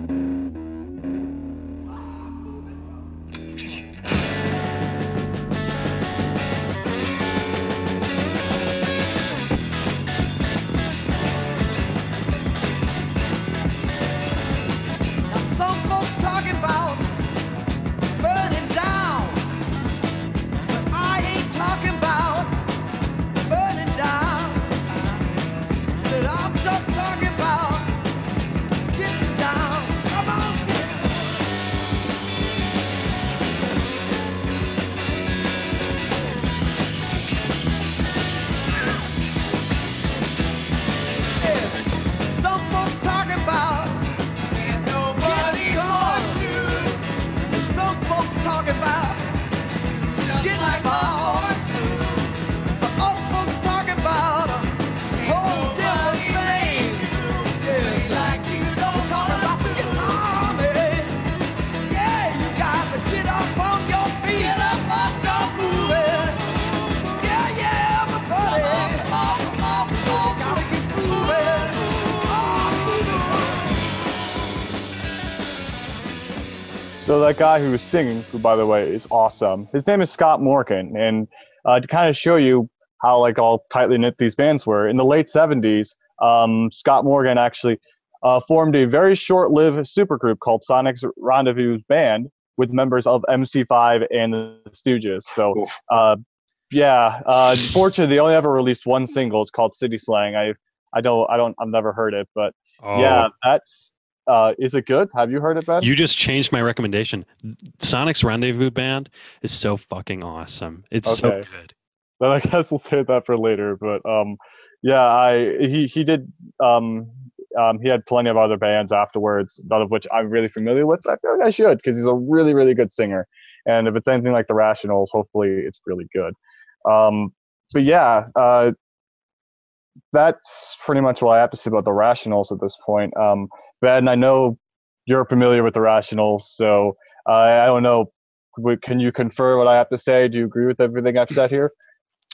Talking about. Get like boss So that guy who was singing, who by the way is awesome, his name is Scott Morgan, and uh, to kind of show you how like all tightly knit these bands were, in the late '70s, um, Scott Morgan actually uh, formed a very short-lived supergroup called Sonic's Rendezvous Band with members of MC5 and the Stooges. So, uh, yeah, uh, unfortunately, they only ever released one single. It's called City Slang. I, I don't, I don't, I've never heard it, but Oh, yeah, that's. Uh, is it good? Have you heard it, Ben? You just changed my recommendation. Sonic's Rendezvous Band is so fucking awesome. It's so Okay. good. Then I guess we'll save that for later. But um, yeah, I he he did um um he had plenty of other bands afterwards, none of which I'm really familiar with. So I feel like I should because he's a really really good singer. And if it's anything like the Rationals, hopefully it's really good. Um, but yeah, uh, that's pretty much what I have to say about the Rationals at this point. Um, Ben, I know you're familiar with the Rationals, so uh, I don't know. Can you confer what I have to say? Do you agree with everything I've said here?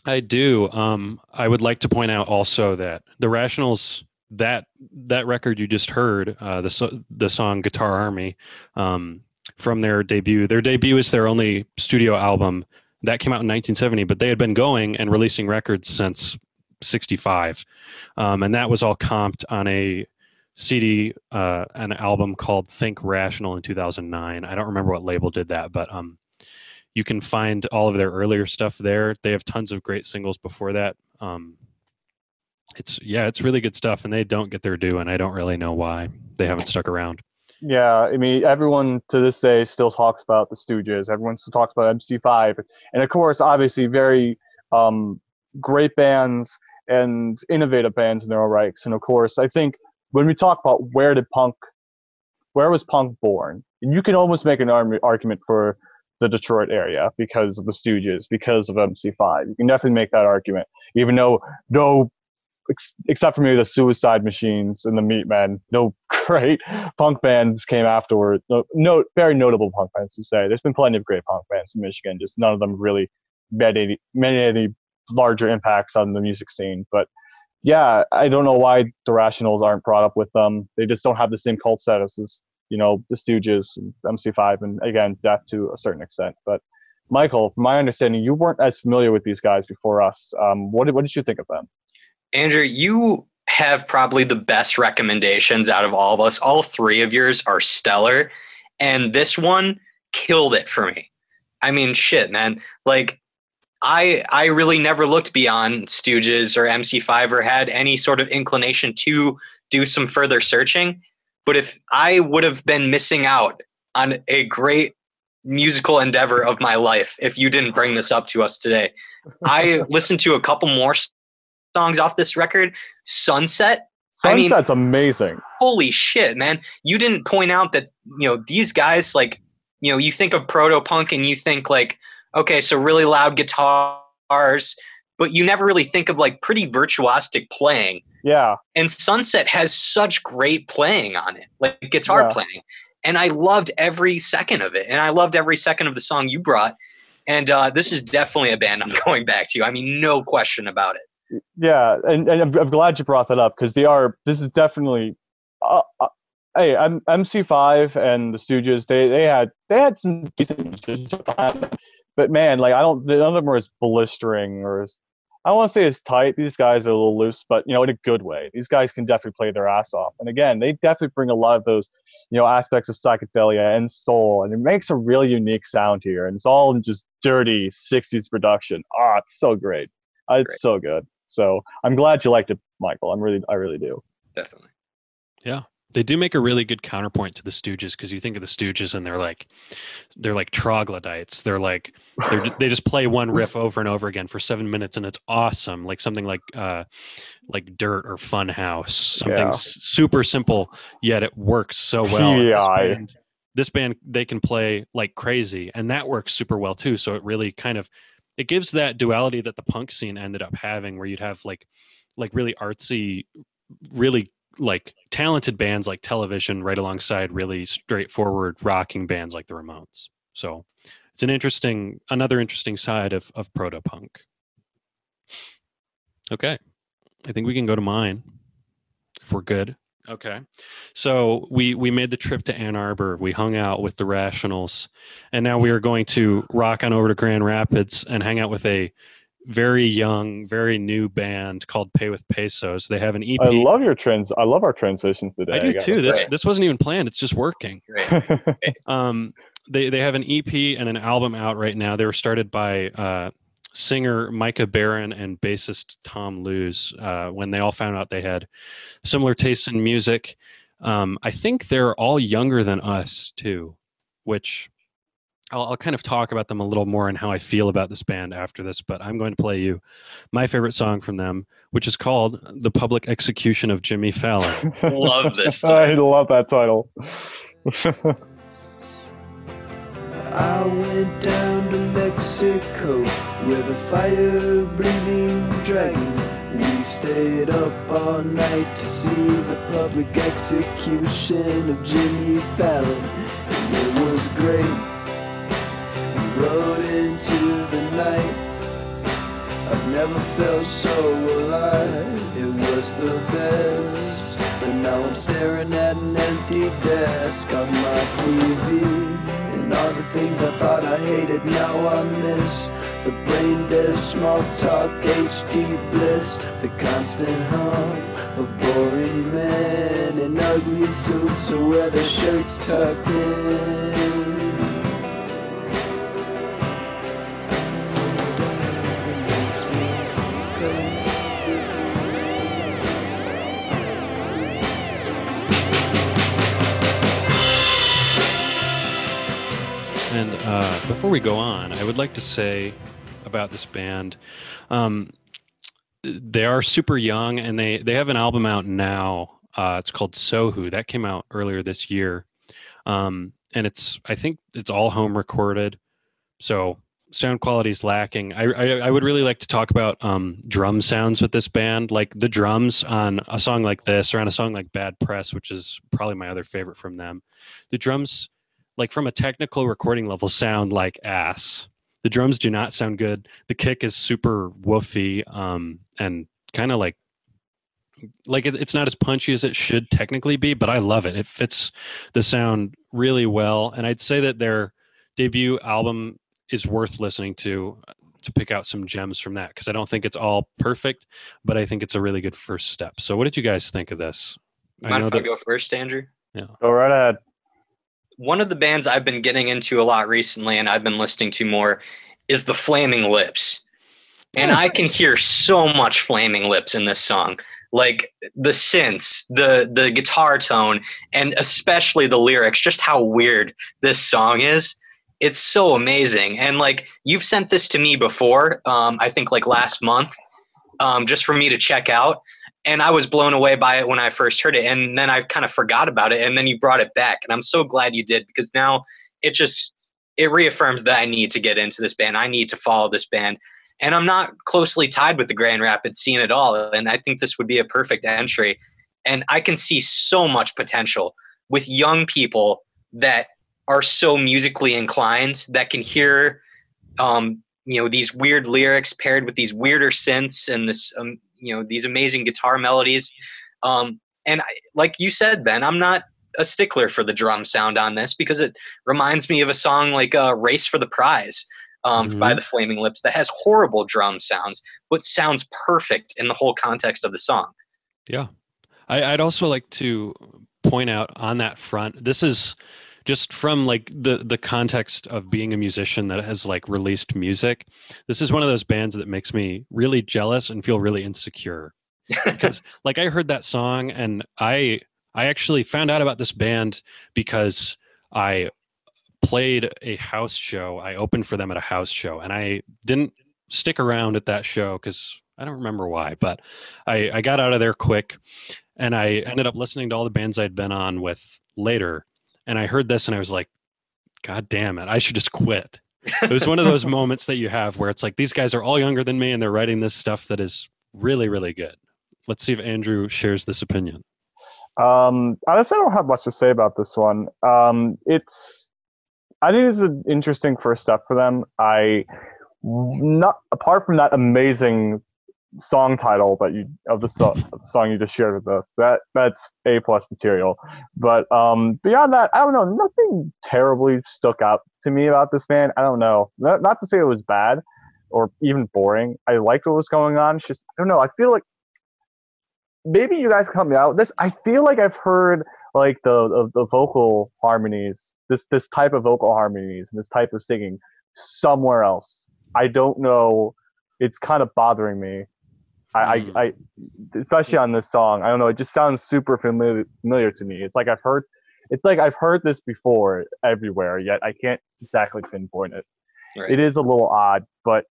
I do. Um, I would like to point out also that the Rationals that that record you just heard, uh, the the song Guitar Army, um, from their debut. Their debut is their only studio album that came out in 1970, but they had been going and releasing records since 65, um, and that was all comped on a CD, uh, an album called Think Rational in 2009. I don't remember what label did that, but um, you can find all of their earlier stuff there. They have tons of great singles before that. Um, it's yeah, it's really good stuff, and they don't get their due, and I don't really know why they haven't stuck around. Yeah, I mean, everyone to this day still talks about the Stooges. Everyone still talks about MC5, and of course, obviously, very um, great bands and innovative bands in their own rights. And of course, I think when we talk about where did punk, where was punk born, and you can almost make an argument for the Detroit area because of the Stooges, because of MC5. You can definitely make that argument, even though no ex- except for maybe the Suicide Machines and the Meatmen, no great punk bands came afterward. No, no very notable punk bands to say. There's been plenty of great punk bands in Michigan, just none of them really made any made any larger impacts on the music scene. But yeah, I don't know why the Rationals aren't brought up with them. They just don't have the same cult status as you know the Stooges, and MC5, and again Death to a certain extent. But Michael, from my understanding, you weren't as familiar with these guys before us. Um, what did what did you think of them? Andrew, you have probably the best recommendations out of all of us. All three of yours are stellar. And this one killed it for me. I mean, shit, man. Like, I I really never looked beyond Stooges or MC5 or had any sort of inclination to do some further searching. But if I would have been missing out on a great musical endeavor of my life if you didn't bring this up to us today. I listened to a couple more songs off this record. Sunset. I mean- Sunset's amazing. Holy shit, man. You didn't point out that, you know, these guys like, you know, you think of proto punk and you think like, okay, so really loud guitars, but you never really think of like pretty virtuosic playing. Yeah, And Sunset has such great playing on it, like guitar Yeah. playing. And I loved every second of it. And I loved every second of the song you brought. And uh, this is definitely a band I'm going back to. I mean, no question about it. yeah, and, and I'm, I'm glad you brought that up because they are. This is definitely. Uh, uh, hey, M- MC5 and the Stooges, they they had they had some decent musicians behind them. But man, like I don't, none of them are as blistering or as I don't want to say as tight. These guys are a little loose, but you know, in a good way. These guys can definitely play their ass off. And again, they definitely bring a lot of those, you know, aspects of psychedelia and soul, and it makes a really unique sound here. And it's all in just dirty '60s production. Ah, it's so great. Uh, It's Great. so good. So I'm glad you liked it, Michael. I'm really, I really do. Definitely. They do make a really good counterpoint to the Stooges because you think of the Stooges and they're like, they're like troglodytes. They're like, they're, they just play one riff over and over again for seven minutes and it's awesome. Like something like, uh, like Dirt or Fun House. Something Yeah. super simple yet it works so well. And This band, this band, they can play like crazy and that works super well too. So it really kind of, it gives that duality that the punk scene ended up having where you'd have like, like really artsy, really like talented bands like television right alongside really straightforward rocking bands like the ramones. So it's an interesting another interesting side of of proto punk okay. I think we can go to mine if we're good. Okay. So we we made the trip to ann arbor. We hung out with the rationals and now we are going to rock on over to grand rapids and hang out with a very young very new band called pay with pesos they have an E ep I love your trends. I love our transitions today. I do gotta too. This say. this wasn't even planned. It's just working. Um, they they have an EP and an album out right now. They were started by uh, singer Micah Barron and bassist Tom Lewis uh, when they all found out they had similar tastes in music. Um, I think they're all younger than us too, which I'll, I'll kind of talk about them a little more and how I feel about this band after this. But I'm going to play you my favorite song from them, which is called "The Public Execution of Jimmy Fallon." Love this. I love that title. I went down to Mexico with a fire breathing dragon. We stayed up all night to see the public execution of Jimmy Fallon. And it was great. Rode into the night. I've never felt so alive. It was the best. But now I'm staring at an empty desk on my CV. And all the things I thought I hated now I miss. The brain dead small talk, HD bliss. The constant hum of boring men in ugly suits wear their shirts tucked in. Uh, before we go on, I would like to say about this band, um, they are super young, and they they have an album out now. Uh, it's called Sohu. That came out earlier this year, um, and it's I think it's all home recorded, so sound quality is lacking. I, I I would really like to talk about um, drum sounds with this band, like the drums on a song like this, or on a song like Bad Press, which is probably my other favorite from them. The drums like from a technical recording level sound like ass the drums do not sound good the kick is super woofy um and kind of like like it, it's not as punchy as it should technically be but i love it it fits the sound really well and i'd say that their debut album is worth listening to to pick out some gems from that because I don't think it's all perfect, but I think it's a really good first step. So, what did you guys think of this? I Mind know if I go first, Andrew? Go right ahead. One of the bands I've been getting into a lot recently and I've been listening to more is the Flaming Lips. And I can hear so much Flaming Lips in this song. Like the synths, the the guitar tone, and especially the lyrics, just how weird this song is. It's so amazing. And like you've sent this to me before, um, I think like last month, um, just for me to check out and I was blown away by it when I first heard it, and then I kind of forgot about it, and then you brought it back, and I'm so glad you did because now it just it reaffirms that I need to get into this band. I need to follow this band, and I'm not closely tied with the Grand Rapids scene at all, and I think this would be a perfect entry, and I can see so much potential with young people that are so musically inclined that can hear um, you know these weird lyrics paired with these weirder synths and this um, you know these amazing guitar melodies um, and I, like you said ben i'm not a stickler for the drum sound on this because it reminds me of a song like uh, race for the prize um, Mhm. by the flaming lips that has horrible drum sounds but sounds perfect in the whole context of the song Yeah. I, I'd also like to point out on that front, this is just from like the the context of being a musician that has like released music. This is one of those bands that makes me really jealous and feel really insecure. Because like I heard that song and I I actually found out about this band because I played a house show. I opened for them at a house show and I didn't stick around at that show because I don't remember why, but I, I got out of there quick and I ended up listening to all the bands I'd been on with later. And I heard this and I was like, God damn it, I should just quit. It was one of those moments that you have where it's like, these guys are all younger than me and they're writing this stuff that is really, really good. Let's see if Andrew shares this opinion. Um, honestly, I don't have much to say about this one. Um, it's, I think it's an interesting first step for them. I, not apart from that amazing song title that you of the so, of the song you just shared with us, that that's a plus material. But um, beyond that, I don't know. Nothing terribly stuck out to me about this band. I don't know. Not, not to say it was bad or even boring. I liked what was going on. It's just I don't know. I feel like maybe you guys can help me out. This I feel like I've heard like the, the the vocal harmonies, this this type of vocal harmonies and this type of singing somewhere else. I don't know. It's kind of bothering me. I, Hmm. I, I especially on this song. I don't know. It just sounds super familiar familiar to me. It's like I've heard. It's like I've heard this before everywhere, yet I can't exactly pinpoint it. Right. It is a little odd, but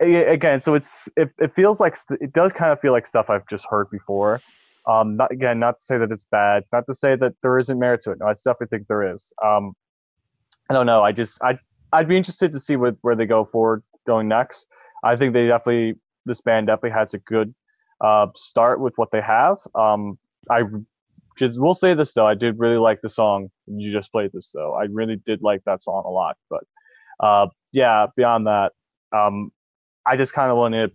again, so it's it, it feels like it does kind of feel like stuff I've just heard before. Um, not again, not to say that it's bad, not to say that there isn't merit to it. No, I definitely think there is. Um, I don't know. I just I I'd be interested to see where where they go forward going next. I think they definitely this band definitely has a good uh, start with what they have. Um, I just will say this though, I did really like the song you just played. This though, I really did like that song a lot. But uh, yeah, beyond that, um, I just kind of want to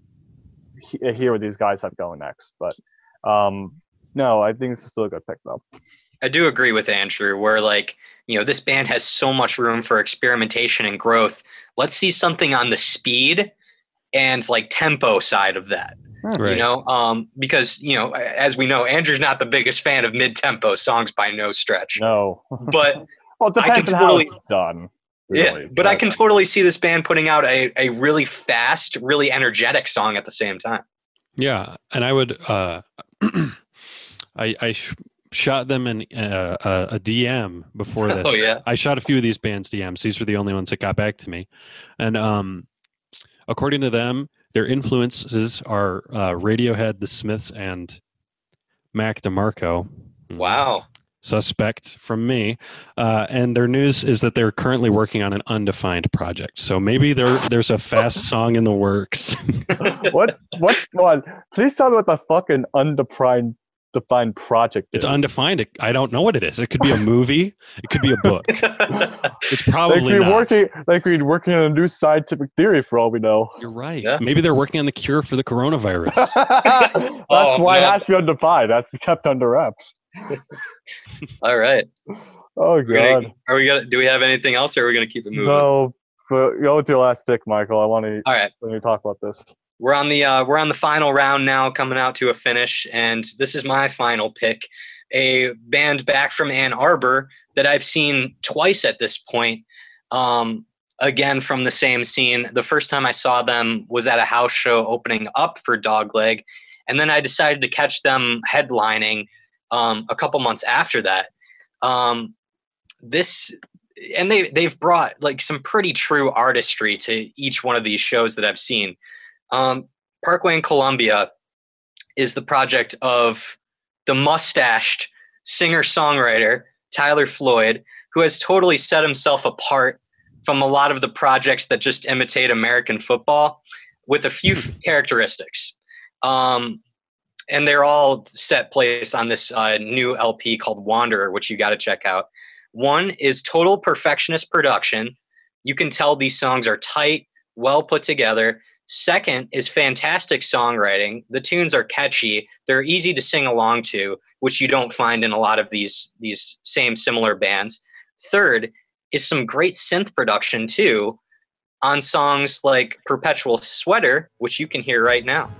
he- hear what these guys have going next. But um, no, I think it's still a good pick though. I do agree with Andrew, where like, you know, this band has so much room for experimentation and growth. Let's see something on the speed and like tempo side of that. Right. You know, um, because you know, as we know, Andrew's not the biggest fan of mid-tempo songs by no stretch. No, But well, it I depends can on how totally- it's done. yeah, really, but I can totally see this band putting out a, a really fast, really energetic song at the same time. Yeah, and I would. Uh, I I sh- shot them in uh, a, a DM before this. Oh, this. yeah. I shot a few of these bands DMs. These were the only ones that got back to me, and um, according to them, their influences are uh, Radiohead, The Smiths, and Mac DeMarco. Wow. Suspect from me, uh, and their news is that they're currently working on an undefined project. So maybe there there's a fast song in the works. what what one? Please tell me what the fucking undefined defined project It's is. undefined. I don't know what it is. It could be a movie. It could be a book. It's They probably could be not. working. They could be working on a new scientific theory for all we know. You're right. Yeah. Maybe they're working on the cure for the coronavirus. That's Oh, why it man. has to be undefined. That's kept under wraps. All right. Oh We're gonna- god. are we gonna do we have anything else or are we gonna keep it moving? No, Go, go with your last pick, Michael. I want to All right. let me talk about this. We're on the uh, we're on the final round now, coming out to a finish, and this is my final pick. A band back from Ann Arbor that I've seen twice at this point. Um, again from the same scene. The first time I saw them was at a house show opening up for Dogleg, and then I decided to catch them headlining um, a couple months after that. Um, this and they they've brought like some pretty true artistry to each one of these shows that I've seen. Um, Parkway in Columbia is the project of the mustached singer songwriter Tyler Floyd, who has totally set himself apart from a lot of the projects that just imitate American football with a few characteristics. Um, and they're all set place on this uh, new LP called Wanderer, which you got to check out. One is total perfectionist production. You can tell these songs are tight, well put together. Second is fantastic songwriting. The tunes are catchy. They're easy to sing along to, which you don't find in a lot of these these same similar bands. Third is some great synth production too on songs like Perpetual Sweater, which you can hear right now.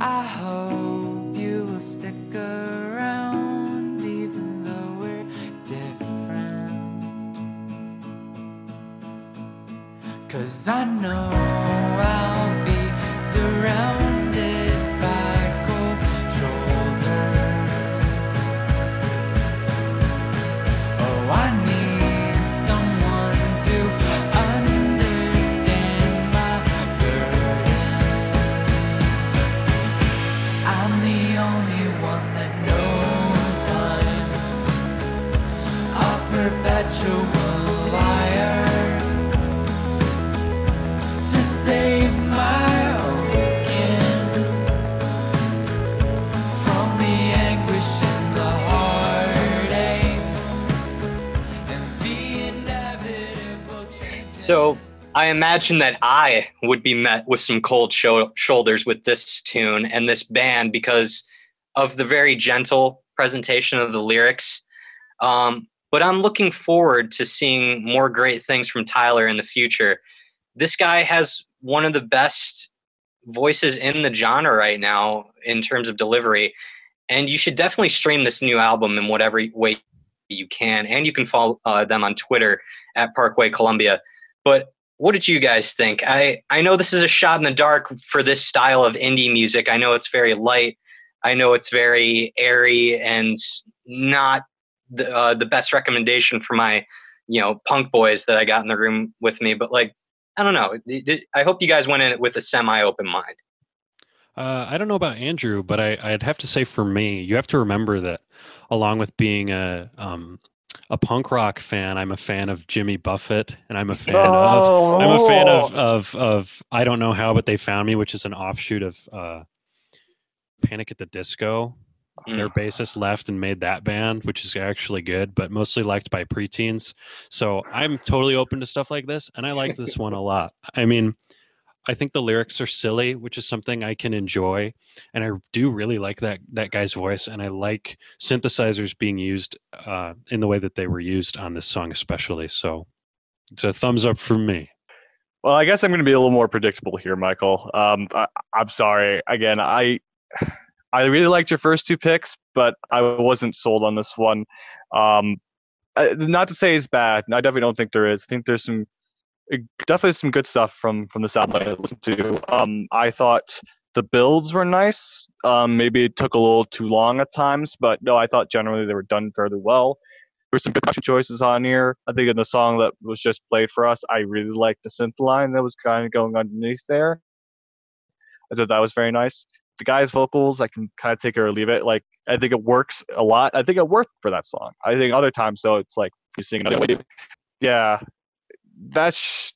I hope you will stick around, even though we're different. Cause I know I'll be surrounded So I imagine that I would be met with some cold sho- shoulders with this tune and this band because of the very gentle presentation of the lyrics. Um, but I'm looking forward to seeing more great things from Tyler in the future. This guy has one of the best voices in the genre right now in terms of delivery. And you should definitely stream this new album in whatever way you can. And you can follow uh, them on Twitter at Parkway Columbia. But what did you guys think? I, I know this is a shot in the dark for this style of indie music. I know it's very light. I know it's very airy and not the, uh, the best recommendation for my, you know, punk boys that I got in the room with me. But like, I don't know. I hope you guys went in with a semi-open mind. Uh, I don't know about Andrew, but I, I'd have to say for me, you have to remember that along with being a um, a punk rock fan, I'm a fan of Jimmy Buffett, and I'm a fan of Oh, I'm a fan of, of of I don't know how, but they found me, which is an offshoot of uh, Panic at the Disco. Their bassist left and made that band, which is actually good, but mostly liked by preteens. So I'm totally open to stuff like this, and I like this one a lot. I mean, I think the lyrics are silly, which is something I can enjoy, and I do really like that that guy's voice, and I like synthesizers being used uh, in the way that they were used on this song, especially. So it's a thumbs up for me. Well, I guess I'm going to be a little more predictable here, Michael. Um, I, I'm sorry. Again, I I really liked your first two picks, but I wasn't sold on this one. Um, uh, not to say it's bad. I definitely don't think there is. I think there's some definitely some good stuff from from the sound that I listened to. Um, I thought the builds were nice. Um, maybe it took a little too long at times, but no, I thought generally they were done fairly well. There were some good production choices on here. I think in the song that was just played for us, I really liked the synth line that was kind of going underneath there. I thought that was very nice. The guy's vocals, I can kind of take it or leave it. Like I think it works a lot. I think it worked for that song. I think other times though, it's like you sing another way. Yeah, that's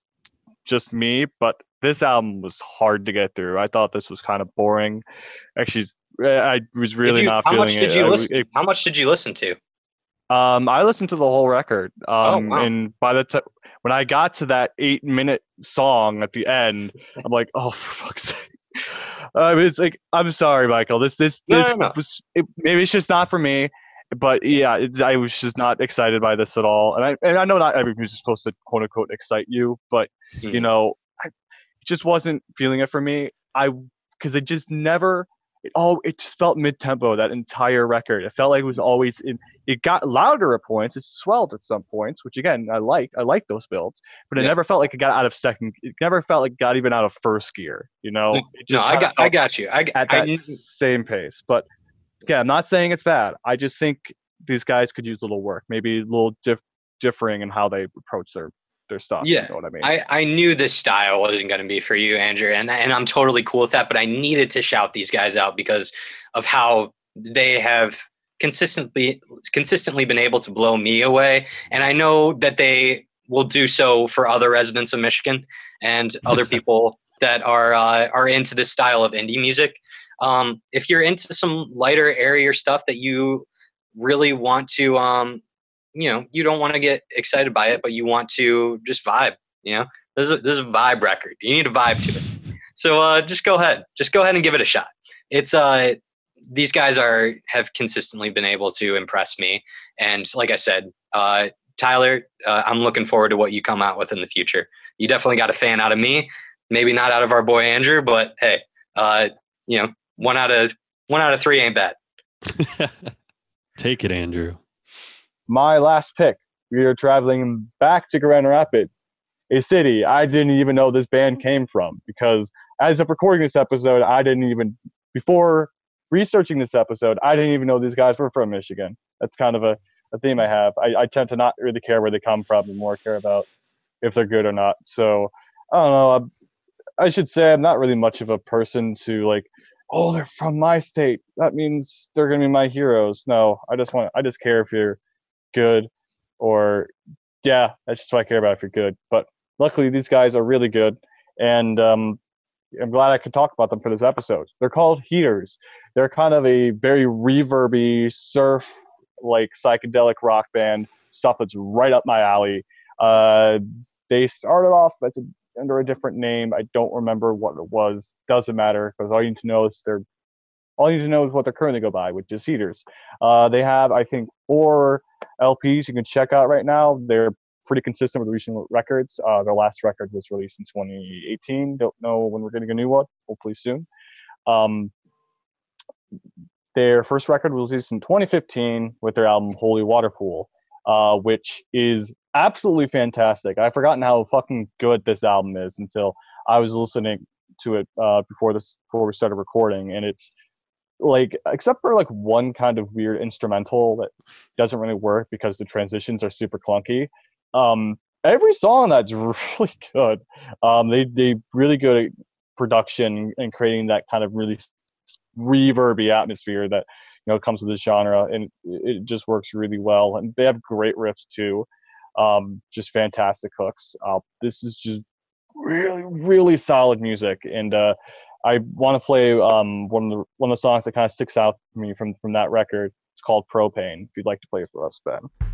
just me. But this album was hard to get through. I thought this was kind of boring. Actually, I was really you- not how feeling much it. did you I- listen? it- how much did you listen to? um, I listened to the whole record. Um, Oh, wow. and by the time when I got to that eight minute song at the end, I'm like, oh, for fuck's sake. I it's like, I'm sorry, Michael. This, this, No, this no, no. was, it, maybe it's just not for me. But yeah, it, I was just not excited by this at all. And I, and I know not every music is supposed to quote unquote excite you, but you Mhm. know, I just wasn't feeling it for me. I, because it just never, it all, it just felt mid tempo that entire record. It felt like it was always in, it got louder at points. It swelled at some points, which again I liked. I liked those builds, but it Yeah. never felt like it got out of second. It never felt like it got even out of first gear. You know, it no, I got, I got you. I, at I that knew- same pace. But yeah, I'm not saying it's bad. I just think these guys could use a little work, maybe a little diff- differing in how they approach their their stuff. Yeah, you know what I mean. I, I knew this style wasn't going to be for you, Andrew, and and I'm totally cool with that. But I needed to shout these guys out because of how they have consistently consistently been able to blow me away, and I know that they will do so for other residents of Michigan and other people that are uh, are into this style of indie music. Um, if you're into some lighter, airier stuff that you really want to, um, you know, you don't want to get excited by it, but you want to just vibe. You know, this is a, this is a vibe record. You need a vibe to it. So uh, just go ahead, just go ahead and give it a shot. It's uh, these guys are have consistently been able to impress me, and like I said, uh, Tyler, uh, I'm looking forward to what you come out with in the future. You definitely got a fan out of me, maybe not out of our boy Andrew, but hey, uh, you know, one out of one out of three ain't bad. Take it, Andrew. My last pick. We are traveling back to Grand Rapids, a city I didn't even know this band came from because as of recording this episode, I didn't even before researching this episode, I didn't even know these guys were from Michigan. That's kind of a, a theme I have. I, I tend to not really care where they come from and more care about if they're good or not. So I don't know. I'm, I should say I'm not really much of a person to like, oh, they're from my state. That means they're gonna be my heroes. No, I just want I just care if you're good or yeah, that's just what I care about if you're good. But luckily these guys are really good and um I'm glad I could talk about them for this episode. They're called Heaters. They're kind of a very reverby surf like psychedelic rock band stuff that's right up my alley. Uh, they started off as a, under a different name. I don't remember what it was. Doesn't matter because all you need to know is they're all you need to know is what they're currently go by, which is Heaters. Uh, they have I think four LPs you can check out right now. They're pretty consistent with recent records. Uh, their last record was released in 2018. Don't know when we're getting a new one. Hopefully soon. Um, their first record was released in 2015 with their album Holy Water Pool, uh, which is absolutely fantastic. I've forgotten how fucking good this album is until I was listening to it uh, before this before we started recording, and it's like except for like one kind of weird instrumental that doesn't really work because the transitions are super clunky. Um, every song that's really good. Um, they they really good at production and creating that kind of really reverby atmosphere that you know comes with this genre, and it, it just works really well. And they have great riffs too, um, just fantastic hooks. Uh, this is just really really solid music, and uh, I want to play um, one of the one of the songs that kind of sticks out for me from from that record. It's called Propane. If you'd like to play it for us, Ben.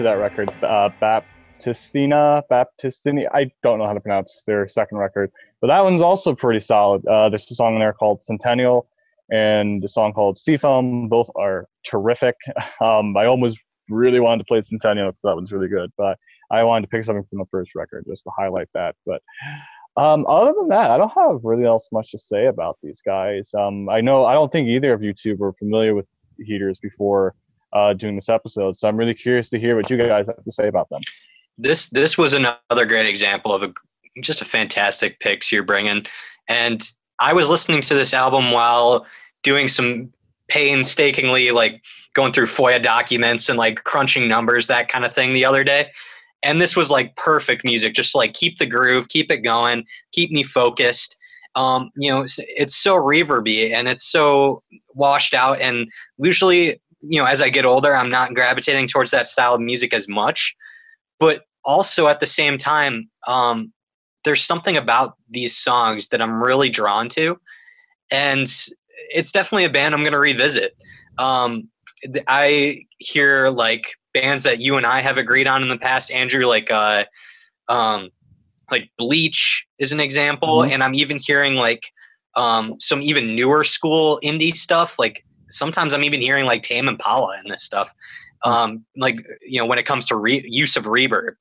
To that record, uh, Baptistina, Baptistini, I don't know how to pronounce their second record. But that one's also pretty solid. Uh, there's a song in there called Centennial and a song called Seafoam. Both are terrific. Um, I almost really wanted to play Centennial because that one's really good, but I wanted to pick something from the first record just to highlight that. But um, other than that, I don't have really else much to say about these guys. Um, I know I don't think either of you two were familiar with Heaters before uh, doing this episode, so I'm really curious to hear what you guys have to say about them. this this was another great example of a just a fantastic picks you're bringing. And i was listening to this album while doing some painstakingly like going through foia documents and like crunching numbers that kind of thing the other day. And this was like perfect music. Just like keep the groove keep it going keep me focused. Um you know it's, it's so reverby and it's so washed out and usually you know as i get older i'm not gravitating towards that style of music as much. But also at the same time um, there's something about these songs that i'm really drawn to. And it's definitely a band i'm going to revisit. Um, i hear like bands that you and i have agreed on in the past. Andrew like uh, um, like bleach is an example. Mhm. and i'm even hearing like um, some even newer school indie stuff like sometimes i'm even hearing like tame impala and this stuff um, like you know when it comes to re- use of reverb.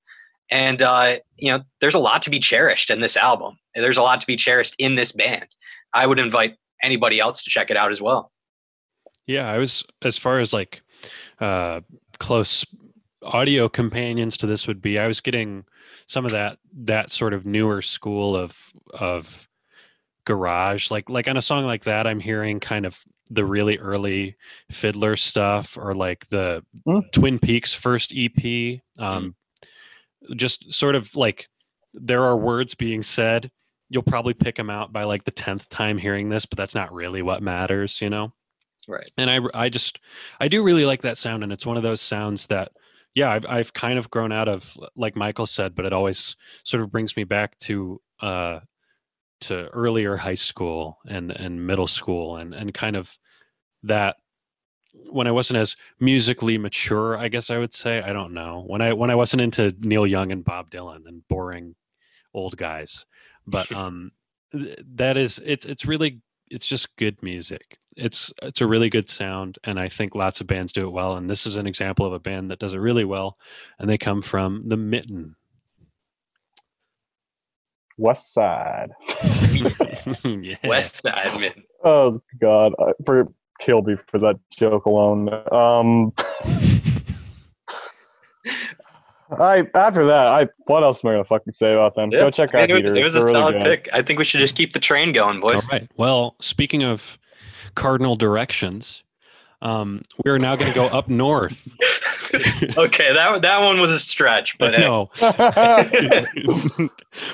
And uh, you know there's a lot to be cherished in this album. There's a lot to be cherished in this band. I would invite anybody else to check it out as well. Yeah, I was as far as like uh close audio companions to this would be I was getting some of that that sort of newer school of of garage. Like like on a song like that I'm hearing kind of the really early FIDLAR stuff or like the Mm. Twin Peaks first EP um just sort of like there are words being said. You'll probably pick them out by like the 10th time hearing this but that's not really what matters you know? Right. And I I just I do really like that sound, and it's one of those sounds that yeah I've I've kind of grown out of, like Michael said, but it always sort of brings me back to uh to earlier high school and and middle school and and kind of that when I wasn't as musically mature, I guess I would say I don't know. When I when I wasn't into Neil Young and Bob Dylan and boring old guys, but um th- that is it's it's really it's just good music. It's it's a really good sound and i think lots of bands do it well. And this is an example of a band that does it really well and they come from the mitten West Side. yeah. west side man Oh God, I, for kill me for that joke alone. Um, I after that, I what else am I gonna fucking say about them? Go check I out mean, it was, it was a really solid good. pick i think we should just keep the train going boys all right well speaking of cardinal directions um we are now going to go up north okay that that one was a stretch but no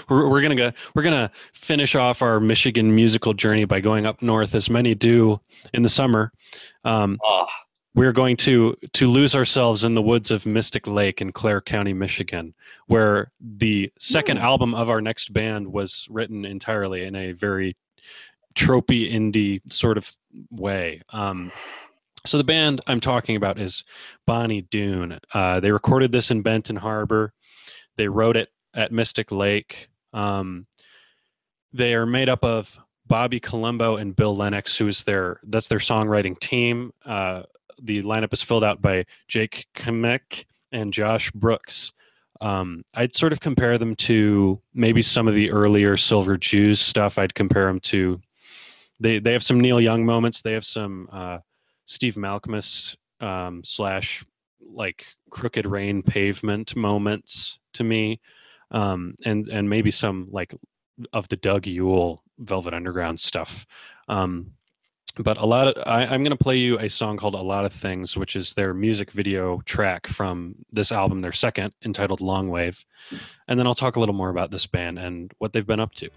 we're, we're gonna go we're gonna finish off our michigan musical journey by going up north as many do in the summer. Um, oh, we're going to to lose ourselves in the woods of Mystic Lake in Clare County, Michigan, where the second album of our next band was written entirely in a very tropey indie sort of way. Um, so the band I'm talking about is Bonnie Doon. Uh, they recorded this in Benton Harbor. They wrote it at Mystic Lake. Um, they are made up of Bobby Colombo and Bill Lennox, who's their that's their songwriting team. Uh, the lineup is filled out by Jake Kamek and Josh Brooks. Um, I'd sort of compare them to maybe some of the earlier Silver Jews stuff. I'd compare them to they they have some Neil Young moments. They have some uh, Steve Malkmus um, slash like Crooked Rain Pavement moments to me, um, and and maybe some like of the Doug Yule Velvet Underground stuff. Um, but a lot of I, I'm going to play you a song called "A Lot of Things," which is their music video track from this album, their second, entitled "Long Wave," and then I'll talk a little more about this band and what they've been up to.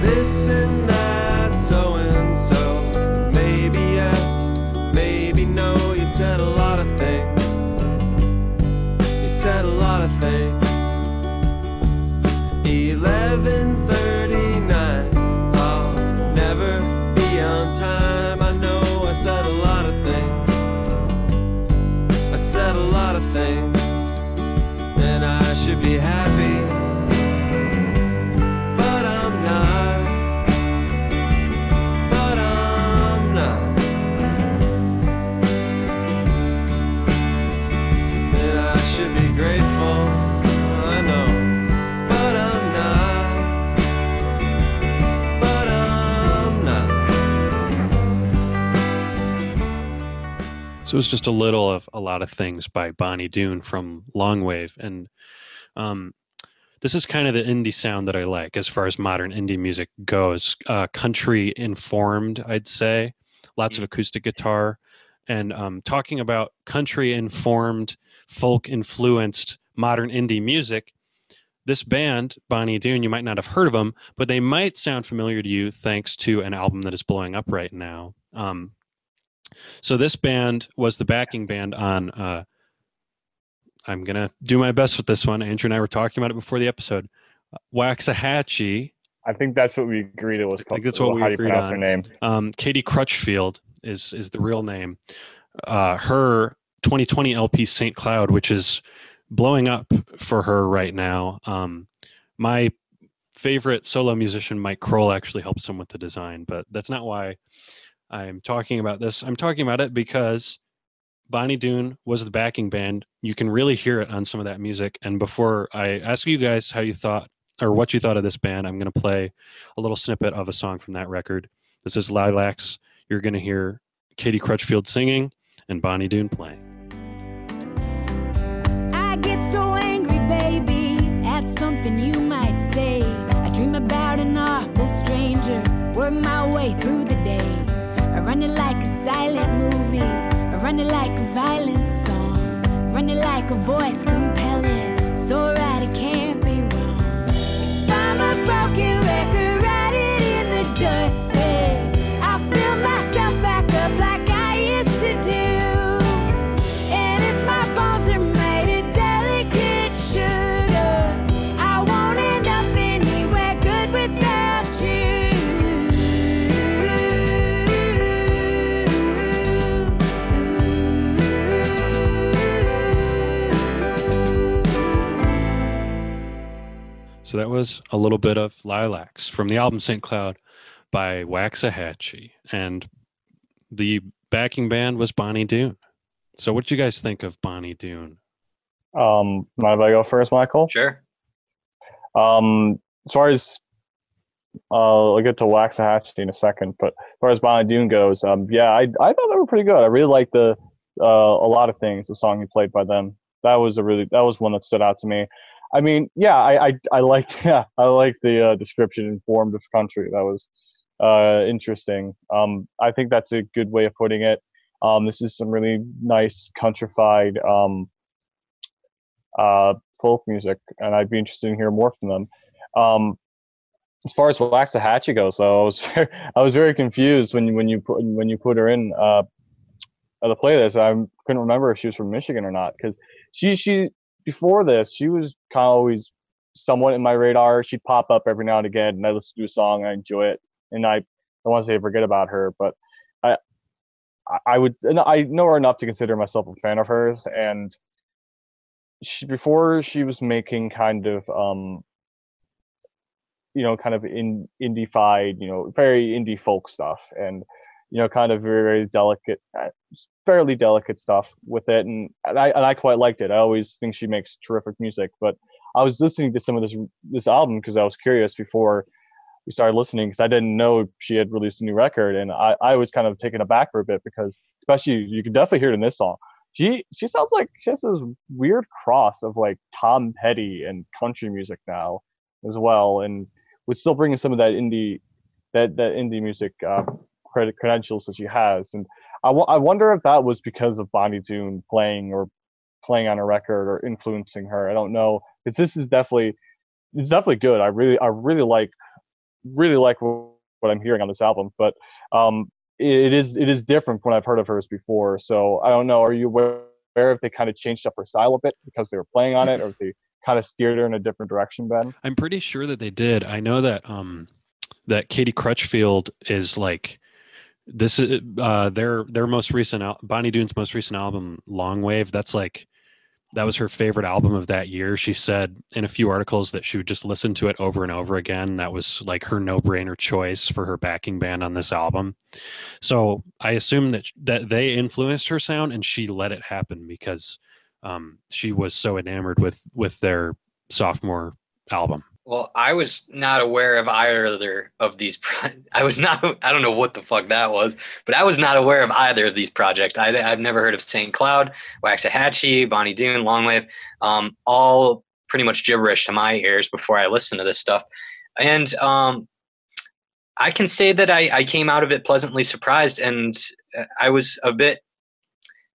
This and that, so and things. 11:39. So it's just a little of a lot of things by Bonnie Doon from Longwave, and um, this is kind of the indie sound that I like as far as modern indie music goes. Uh, country informed, I'd say. Lots of acoustic guitar, and um, talking about country informed, folk influenced modern indie music. This band, Bonnie Doon, you might not have heard of them, but they might sound familiar to you thanks to an album that is blowing up right now. Um, so this band was the backing band on. Uh, I'm gonna do my best with this one. Andrew and I were talking about it before the episode. Waxahatchee. I think that's what we agreed it was Called, I think that's what we how agreed on. her name? Um, Katie Crutchfield is is the real name. Uh, her 2020 LP Saint Cloud, which is blowing up for her right now. Um, my favorite solo musician, Mike Kroll, actually helps him with the design, but that's not why I'm talking about this. I'm talking about it because Bonnie Doon was the backing band. You can really hear it on some of that music. And before I ask you guys how you thought or what you thought of this band, I'm going to play a little snippet of a song from that record. This is Lilacs. You're going to hear Katie Crutchfield singing and Bonnie Doon playing. I get so angry, baby, at something you might say. I dream about an awful stranger, work my I run it like a silent movie, running like a violent song, running like a voice So that was a little bit of Lilacs from the album St. Cloud by Waxahatchee. And the backing band was Bonnie Doon. So what do you guys think of Bonnie Doon? Um, mind if I go first, Michael? Sure. Um, as far as uh, I'll get to Waxahatchee in a second, but as far as Bonnie Doon goes, um, yeah, I I thought they were pretty good. I really liked the uh, a lot of things. The song he played by them, that was a really that was one that stood out to me. I mean, yeah, I I, I liked yeah I liked the uh, description informed of country. That was uh, interesting. Um, I think that's a good way of putting it. Um, this is some really nice countrified um, uh, folk music, and I'd be interested in hearing more from them. Um, as far as Waxahatchee goes, though, I was very, I was very confused when when you put when you put her in uh, the playlist. I couldn't remember if she was from Michigan or not because she she before this she was kind of always somewhat in my radar. She'd pop up every now and again, and I listen to a song, I enjoy it, and I don't want to say forget about her, but I I- would I know her enough to consider myself a fan of hers, and she before she was making kind of um you know kind of in indie-fied you know very indie folk stuff and you know kind of very, very delicate uh, fairly delicate stuff with it. And, and I and I quite liked it. I always think she makes terrific music. But I was listening to some of this this album because I was curious before we started listening because I didn't know she had released a new record. And I, I was kind of taken aback for a bit because especially you can definitely hear it in this song. She she sounds like she has this weird cross of like Tom Petty and country music now as well, and would still bring in some of that indie that that indie music uh, credit credentials that she has. And I I wonder if that was because of Bonnie Doon playing or playing on a record or influencing her. I don't know because this is definitely it's definitely good. I really I really like really like what, what I'm hearing on this album, but um it is it is different from what I've heard of hers before. So I don't know. Are you aware if they kind of changed up her style a bit because they were playing on it, or if they kind of steered her in a different direction, Ben? I'm pretty sure that they did. I know that um that Katie Crutchfield is like this is uh their their most recent al- Bonnie Doon's most recent album Long Wave that's like that was her favorite album of that year. She said in a few articles that she would just listen to it over and over again. That was like her no-brainer choice for her backing band on this album. So I assume that that they influenced her sound and she let it happen because um, she was so enamored with with their sophomore album. Well, I was not aware of either of these. Pro- I was not. I don't know what the fuck that was, but I was not aware of either of these projects. I, I've never heard of Saint Cloud, Waxahatchee, Bonnie Doon, Longwave. Um, all pretty much gibberish to my ears before I listened to this stuff, and um, I can say that I, I came out of it pleasantly surprised, and uh, I was a bit.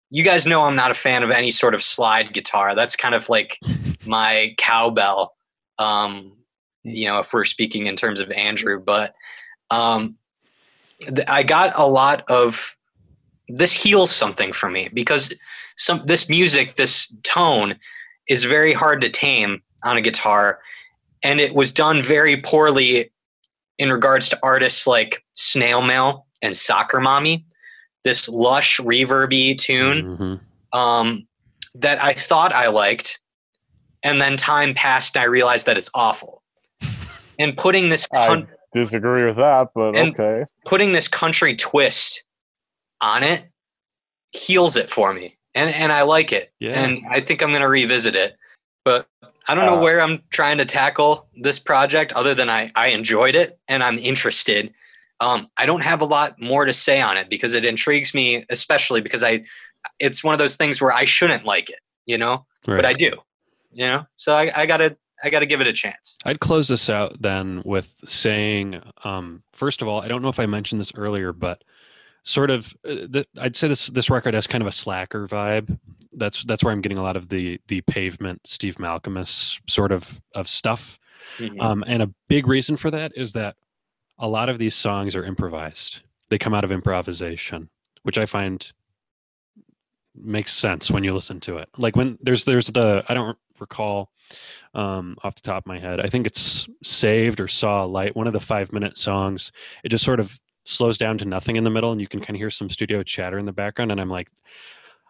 You guys know I'm not a fan of any sort of slide guitar. That's kind of like my cowbell. Um, you know, if we're speaking in terms of Andrew, but um, th- I got a lot of this heals something for me because some this music, this tone, is very hard to tame on a guitar, and it was done very poorly in regards to artists like Snail Mail and Soccer Mommy. This lush, reverby tune Mhm. um, that I thought I liked, and then time passed and I realized that it's awful. And putting this I disagree with that, but And- okay. putting this country twist on it heals it for me, and and I like it. Yeah. And I think I'm gonna revisit it, but I don't know Uh, where I'm trying to tackle this project other than I I enjoyed it and I'm interested. Um, I don't have a lot more to say on it because it intrigues me, especially because I, it's one of those things where I shouldn't like it, you know, but I do, you know. So I, I gotta I gotta give it a chance. I'd close this out then with saying, um, first of all, I don't know if I mentioned this earlier, but sort of, uh, th- I'd say this this record has kind of a slacker vibe. That's that's where I'm getting a lot of the the pavement, Steve Malkmus sort of of stuff. Mhm. Um, and a big reason for that is that a lot of these songs are improvised. They come out of improvisation, which I find makes sense when you listen to it. Like when there's there's the I don't recall um, off the top of my head. I think it's Saved or Saw a Light, one of the five minute songs. It just sort of slows down to nothing in the middle, and you can kind of hear some studio chatter in the background. And I'm like,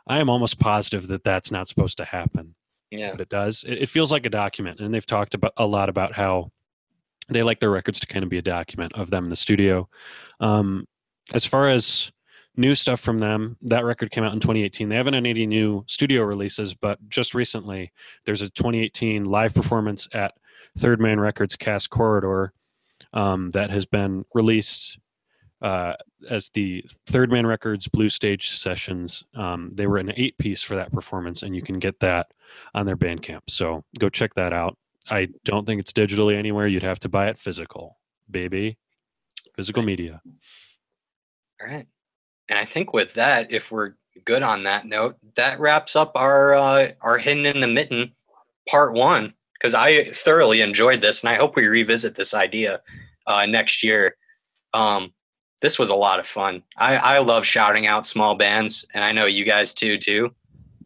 I am almost positive that that's not supposed to happen yeah. but it does. It, it feels like a document, and they've talked about a lot about how they like their records to kind of be a document of them in the studio. Um, as far as new stuff from them, that record came out in 2018. They haven't had any new studio releases, but just recently there's a 2018 live performance at Third Man Records Cass Corridor um, that has been released uh, as the Third Man Records Blue Stage sessions. Um, they were an eight piece for that performance, and you can get that on their Bandcamp. So go check that out. I don't think it's digitally anywhere. You'd have to buy it physical, baby. Physical media. All right. And I think with that, if we're good on that note, that wraps up our uh, our hidden in the mitten part one. Because I thoroughly enjoyed this, and I hope we revisit this idea uh, next year. Um, this was a lot of fun. I, I love shouting out small bands, and I know you guys too too.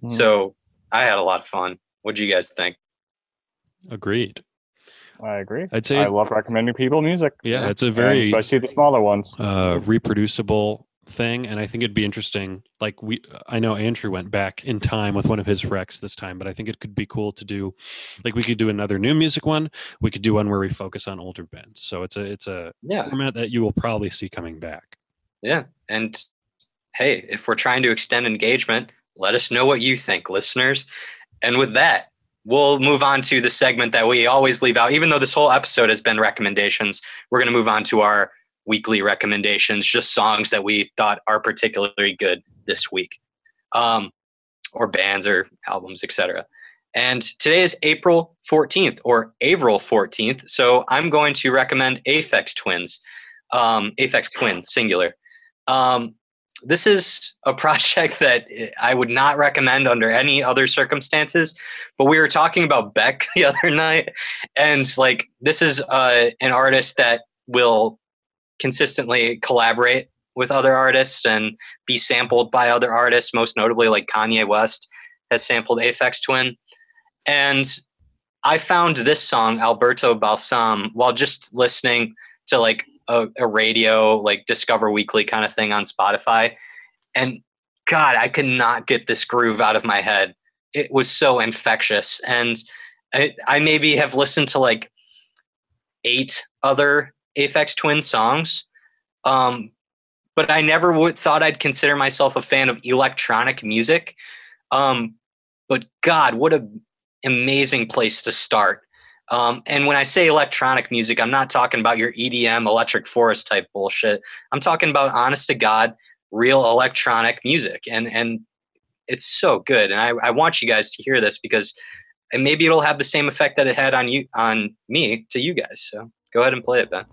Mhm. So I had a lot of fun. What do you guys think? Agreed. I agree. I'd say I love recommending people music. yeah, it's a and very especially the smaller ones. uh, reproducible thing, and I think it'd be interesting. Like we, I know Andrew went back in time with one of his recs this time, but I think it could be cool to do. Like we could do another new music one. We could do one where we focus on older bands. So it's a it's a Yeah. format that you will probably see coming back. Yeah. And hey, if we're trying to extend engagement, let us know what you think, listeners. And with that, we'll move on to the segment that we always leave out. Even though this whole episode has been recommendations, we're going to move on to our weekly recommendations, just songs that we thought are particularly good this week, um, or bands or albums, etc. And today is April 14th or Avril 14th. So I'm going to recommend Aphex Twins, um, Aphex Twin, singular. Um, this is a project that I would not recommend under any other circumstances. But we were talking about Beck the other night, and like this is uh, an artist that will consistently collaborate with other artists and be sampled by other artists. Most notably, like Kanye West has sampled Aphex Twin, and I found this song Alberto Balsam while just listening to like a, a radio like Discover Weekly kind of thing on Spotify, and God, I could not get this groove out of my head. It was so infectious, and I, I maybe have listened to like eight other Aphex Twin songs, um, but I never would thought I'd consider myself a fan of electronic music. Um, but God, what an amazing place to start Um, and when I say electronic music, I'm not talking about your EDM, Electric Forest type bullshit. I'm talking about honest to God, real electronic music. And and it's so good. And I, I want you guys to hear this because and maybe it'll have the same effect that it had on you on me to you guys. So go ahead and play it, Ben.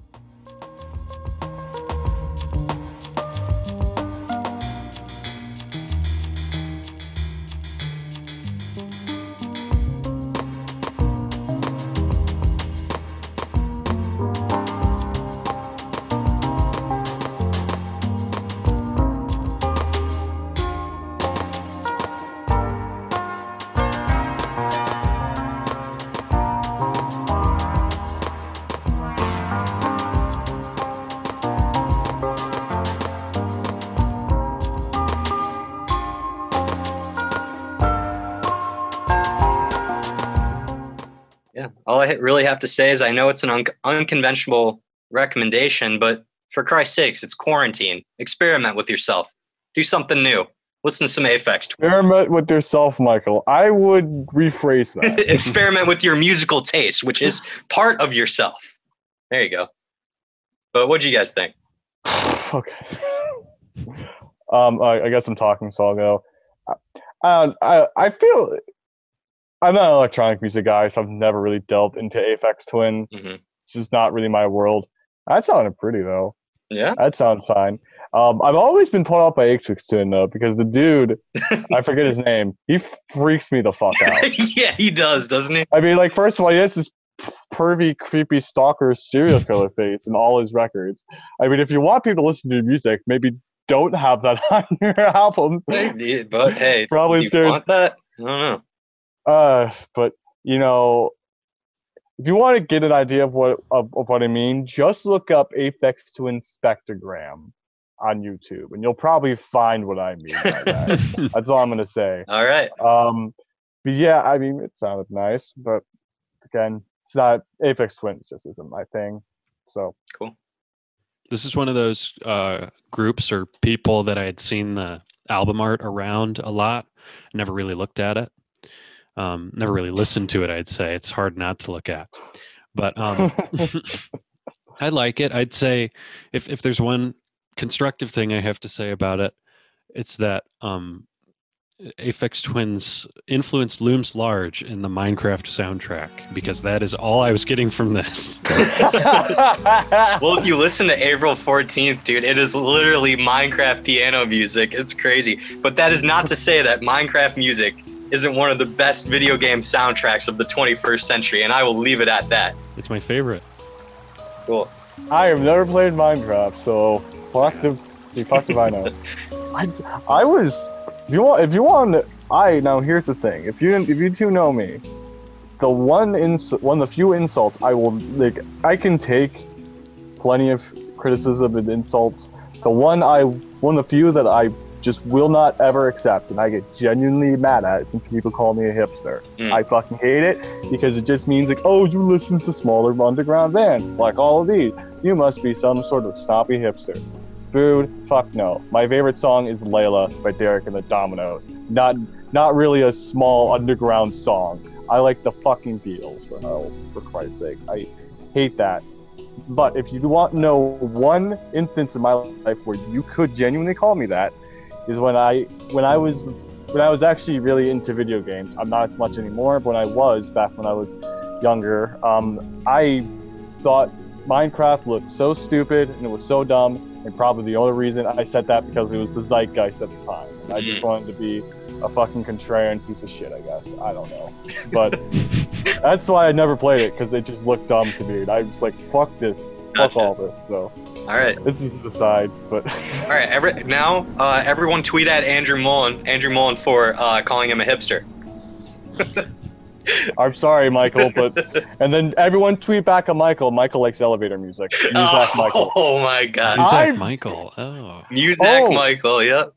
I really have to say is I know it's an un- unconventional recommendation, but for Christ's sakes, it's quarantine. Experiment with yourself. Do something new. Listen to some Aphex. Experiment with yourself, Michael. I would rephrase that. Experiment with your musical taste, which is part of yourself. There you go. But what do you guys think? okay. Um, I, I guess I'm talking, so I'll go. I, I, I feel I'm not an electronic music guy, so I've never really delved into Aphex Twin. Mhm. It's just not really my world. That sounded pretty though. Yeah. That sounds fine. Um, I've always been put off by Aphex Twin though, because the dude, I forget his name, he freaks me the fuck out. yeah, he does, doesn't he? I mean, like, first of all, he has this pervy, creepy stalker serial killer face in all his records. I mean, if you want people to listen to your music, maybe don't have that on your albums. Yeah, But hey, Probably you scares- want that? I don't know. Uh, but you know, if you want to get an idea of what of, of what I mean, just look up Aphex Twin Spectrogram on YouTube, and you'll probably find what I mean by that. That's all I'm gonna say. All right. Um, but yeah, I mean, it sounded nice, but again, it's not Aphex Twin. Just isn't my thing. So Cool. This is one of those uh, groups or people that I had seen the album art around a lot. Never really looked at it. Um, never really listened to it. I'd say it's hard not to look at, but um, I like it. I'd say if if there's one constructive thing I have to say about it, it's that um, Aphex Twins influence looms large in the Minecraft soundtrack because that is all I was getting from this. Well, if you listen to April 14th, dude, it is literally Minecraft piano music. It's crazy. But that is not to say that Minecraft music isn't one of the best video game soundtracks of the 21st century, and I will leave it at that. It's my favorite. Cool. I have never played Minecraft, so fuck the, the fuck if I know. I, I was if you want if you want I now here's the thing if you if you two know me, the one ins one of the few insults I will like I can take plenty of criticism and insults. The one I one of the few that I just will not ever accept and I get genuinely mad at it when people call me a hipster. Mm. I fucking hate it because it just means like, oh, you listen to smaller underground bands like all of these. You must be some sort of snobby hipster. Dude, fuck no. My favorite song is Layla by Derek and the Dominos. Not not really a small underground song. I like the fucking Beatles for hell, for Christ's sake. I hate that. But if you want to know one instance in my life where you could genuinely call me that, is when I when I was when I was actually really into video games. I'm not as much anymore, but when I was back when I was younger, um, I thought Minecraft looked so stupid and it was so dumb. And probably the only reason I said that because it was the zeitgeist at the time. I just Mm. wanted to be a fucking contrarian piece of shit, I guess. I don't know. But that's why I never played it because it just looked dumb to me. And I was like, fuck this. Fuck all this. So All right. this is the side. But All right. Every, now, uh, everyone tweet at Andrew Mullen, Andrew Mullen for uh, calling him a hipster. I'm sorry, Michael, but and then everyone tweet back at Michael. Michael likes elevator music. Music Oh, Michael. my God. Music Michael. Oh. Music Oh. Michael. Yep.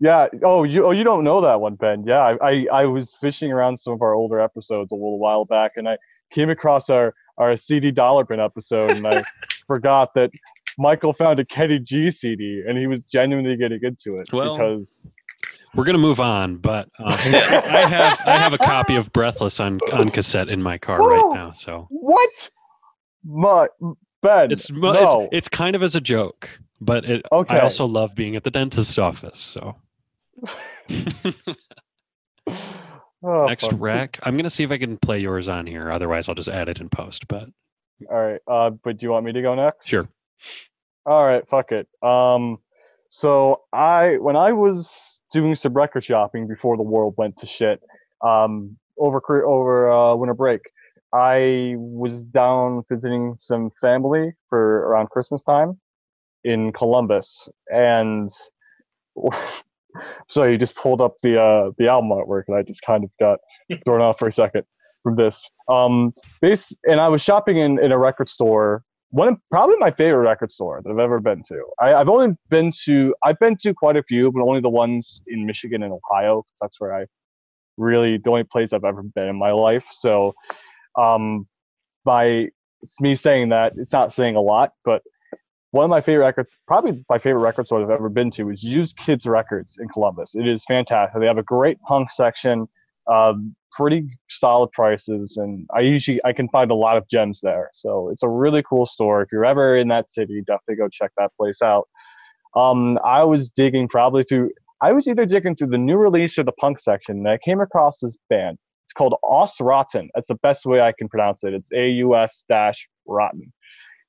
Yeah. Oh, you oh you don't know that one, Ben. Yeah, I, I I was fishing around some of our older episodes a little while back, and I came across our our CD Dollar Bin episode, and I forgot that Michael found a Kenny G CD, and he was genuinely getting into it Well, because We're gonna move on, but um, I have I have a copy of Breathless on on cassette in my car right now. So What? But Ben, it's no. it's it's kind of as a joke, but it. Okay. I also love being at the dentist's office. So Oh, next fuck. rec, I'm gonna see if I can play yours on here. Otherwise, I'll just add it in post. But All right. Uh, but do you want me to go next? sure. All right, fuck it. Um, so I when I was doing some record shopping before the world went to shit, um, over over uh, winter break, I was down visiting some family for around Christmas time in Columbus, and so you just pulled up the uh, the album artwork, and I just kind of got thrown off for a second from this. Um, base, and I was shopping in in a record store one of probably my favorite record store that I've ever been to. I, I've only been to I've been to quite a few, but only the ones in Michigan and Ohio. 'cause that's where I really the only place I've ever been in my life. So, um, by me saying that it's not saying a lot, but one of my favorite records, probably my favorite record store I've ever been to, is Used Kids Records in Columbus. It is fantastic. They have a great punk section, um, pretty solid prices, and I usually I can find a lot of gems there. So it's a really cool store. If you're ever in that city, definitely go check that place out. Um, I was digging probably through. I was either digging through the new release or the punk section, and I came across this band. It's called Aus Rotten. That's the best way I can pronounce it. It's A U S dash Rotten.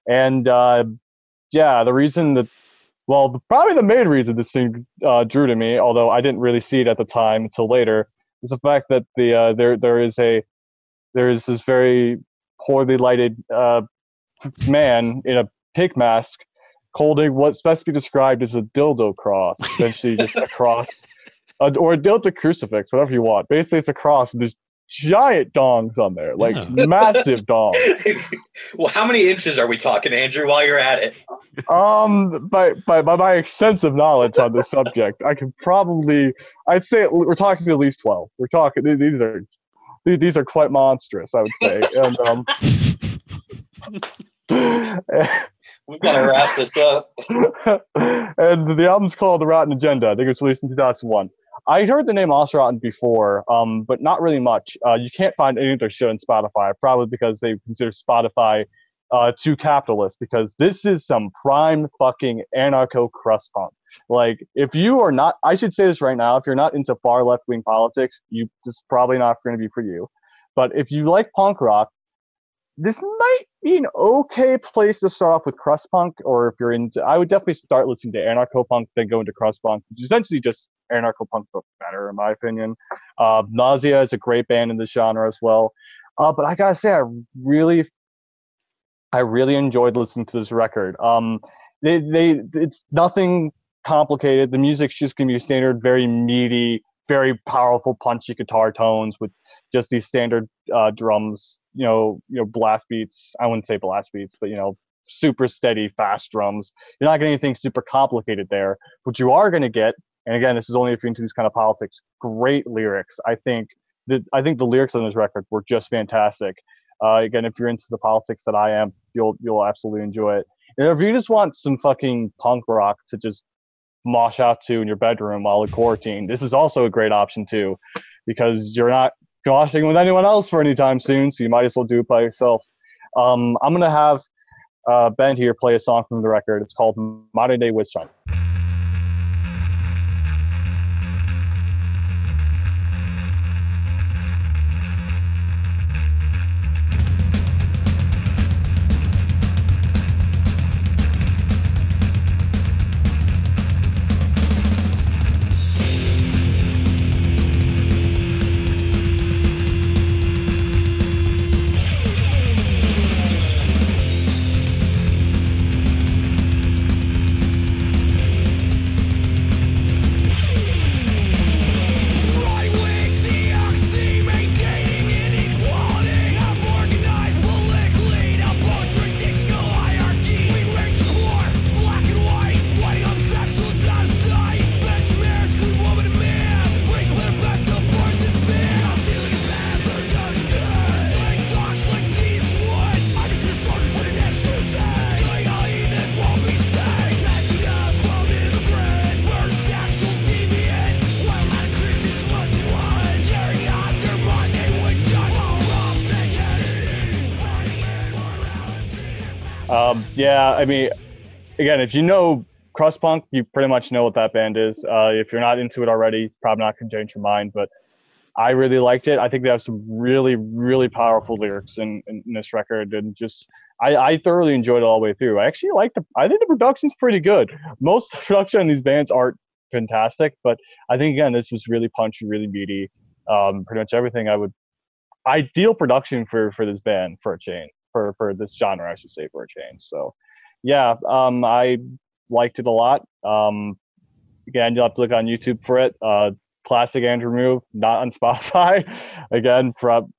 And uh, yeah, the reason that, well, probably the main reason this thing uh, drew to me, although I didn't really see it at the time until later, is the fact that the uh, there there is a there is this very poorly lighted uh, man in a pig mask holding what's best to be described as a dildo cross, essentially just a cross, uh, or a dildo crucifix, whatever you want. Basically, it's a cross with these giant dongs on there, like Yeah. massive dongs. well, how many inches are we talking, Andrew? While you're at it, Um, by, by by my extensive knowledge on this subject, I can probably, I'd say we're talking at least twelve. We're talking these are these are quite monstrous, I would say. And um, We've gotta wrap this up. and the album's called The Rotten Agenda. I think it was released in 2001. I heard the name Rotten before, um, but not really much. Uh, you can't find any of their shit on Spotify, probably because they consider Spotify uh, too capitalist. Because this is some prime fucking anarcho crust punk. Like, if you are not, I should say this right now, if you're not into far left wing politics, you this probably not going to be for you. But if you like punk rock, this might be an okay place to start off with crust punk, or if you're into, I would definitely start listening to anarcho punk, then go into crust punk, which is essentially just anarcho punk, but better in my opinion. Uh, Nausea is a great band in the genre as well. Uh, but I gotta say, I really, I really enjoyed listening to this record. Um, they, they, it's nothing complicated. The music's just gonna be standard, very meaty, very powerful, punchy guitar tones with just these standard uh, drums, you know, you know, blast beats. I wouldn't say blast beats, but you know, super steady, fast drums. You're not getting anything super complicated there. What you are going to get, and again, this is only if you're into these kind of politics. Great lyrics. I think that I think the lyrics on this record were just fantastic. Uh, again, if you're into the politics that I am, you'll you'll absolutely enjoy it. And if you just want some fucking punk rock to just mosh out to in your bedroom while in quarantine, this is also a great option too, because you're not goshing with anyone else for any time soon, so you might as well do it by yourself. Um, I'm gonna have uh, Ben here play a song from the record. It's called Modern Day Witch Hunt. Yeah, I mean, again, if you know crust punk, you pretty much know what that band is. Uh, if you're not into it already, probably not gonna change your mind. But I really liked it. I think they have some really, really powerful lyrics in, in, this record, and just I, I thoroughly enjoyed it all the way through. I actually like the. I think the production's pretty good. Most production on these bands aren't fantastic, but I think again this was really punchy, really meaty. Um, pretty much everything I would ideal production for for this band for a change for for this genre I should say for a change. So yeah, um, I liked it a lot. Um, again, you'll have to look on YouTube for it. Uh, classic Andrew Move, not on Spotify. again, from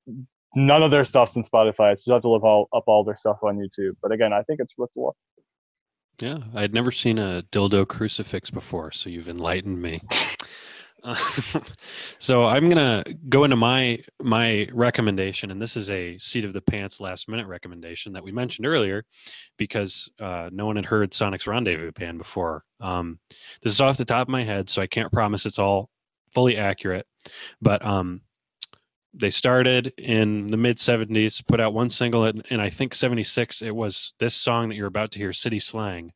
none of their stuff's on Spotify, so you have to look all up all their stuff on YouTube. But again, I think it's worth the look. Yeah, I'd never seen a dildo crucifix before, so you've enlightened me. So I'm gonna go into my my recommendation, and this is a seat of the pants last minute recommendation that we mentioned earlier, because uh, no one had heard Sonic's Rendezvous Band before. Um, this is off the top of my head, so I can't promise it's all fully accurate, but um, they started in the mid 70s, put out one single, and, and I think 76 it was this song that you're about to hear, City Slang.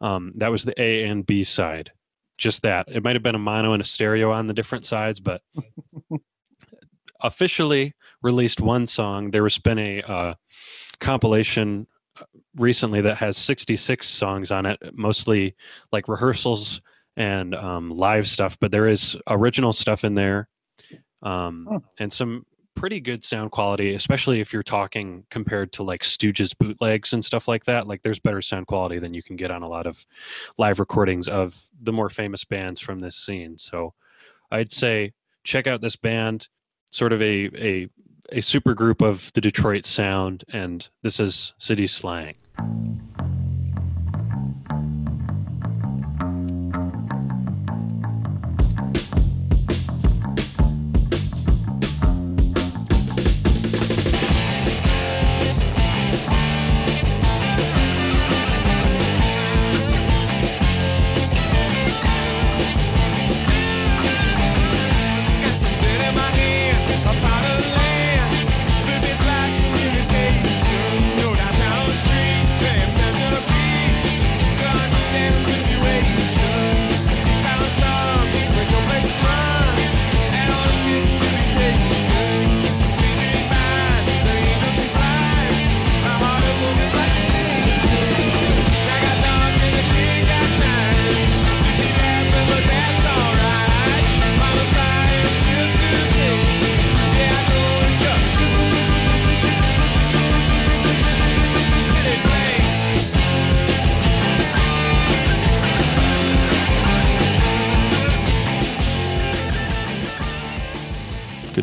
Um, that was the A and B side just that. It might have been a mono and a stereo on the different sides, but officially released one song. There has been a uh, compilation uh, recently that has 66 songs on it, mostly like rehearsals and um, live stuff, but there is original stuff in there um, and some pretty good sound quality, especially if you're talking compared to like Stooges bootlegs and stuff like that. Like there's better sound quality than you can get on a lot of live recordings of the more famous bands from this scene. So I'd say check out this band, sort of a a a super group of the Detroit sound, and this is City Slang.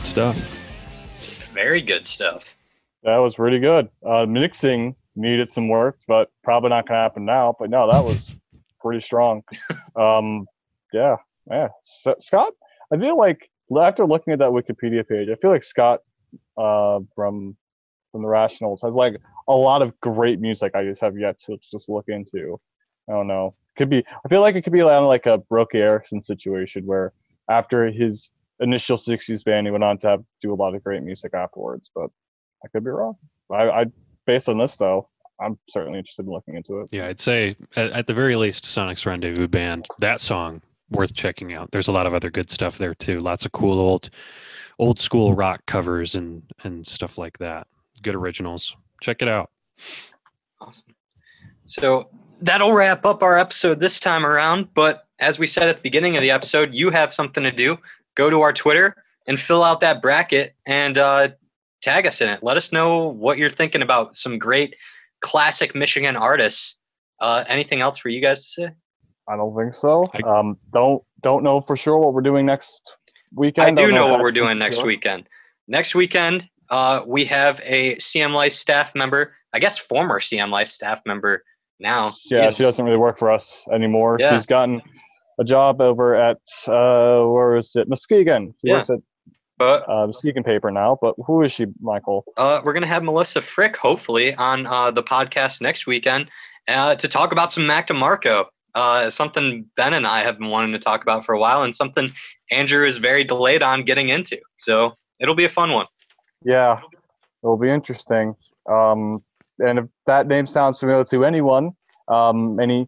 Stuff. Very good stuff. That was really good. Uh, mixing needed some work, but probably not gonna happen now. But no, that was pretty strong. Um, yeah, yeah. S- Scott, I feel like after looking at that Wikipedia page, I feel like Scott uh, from from the Rationals has like a lot of great music. I just have yet to just look into. I don't know. Could be. I feel like it could be kind of like a Roky Erickson situation where after his initial '60s band, he went on to have, do a lot of great music afterwards. But I could be wrong. I, I based on this though, I'm certainly interested in looking into it. Yeah, I'd say at, at the very least, Sonic's Rendezvous Band, that song worth checking out. There's a lot of other good stuff there too. Lots of cool old, old school rock covers and and stuff like that. Good originals. Check it out. Awesome. So that'll wrap up our episode this time around. But as we said at the beginning of the episode, you have something to do. Go to our Twitter and fill out that bracket and uh, tag us in it. Let us know what you're thinking about some great classic Michigan artists. Uh, anything else for you guys to say? I don't think so. I- um, don't don't know for sure what we're doing next weekend. I do don't know what we're doing next sure. weekend. Next weekend, uh, we have a CM Life staff member, I guess former CM Life staff member now. Yeah, she doesn't really work for us anymore. Yeah. She's gotten a job over at uh, where is it? Muskegon. She Yeah. works at But uh, Muskegon paper now. But who is she, Michael? uh, we're going to have Melissa Frick, hopefully, on uh, the podcast next weekend uh, to talk about some Mac DeMarco. Uh, something Ben and I have been wanting to talk about for a while, and something Andrew is very delayed on getting into. So it'll be a fun one. Yeah, it'll be interesting. Um, and if that name sounds familiar to anyone, um, any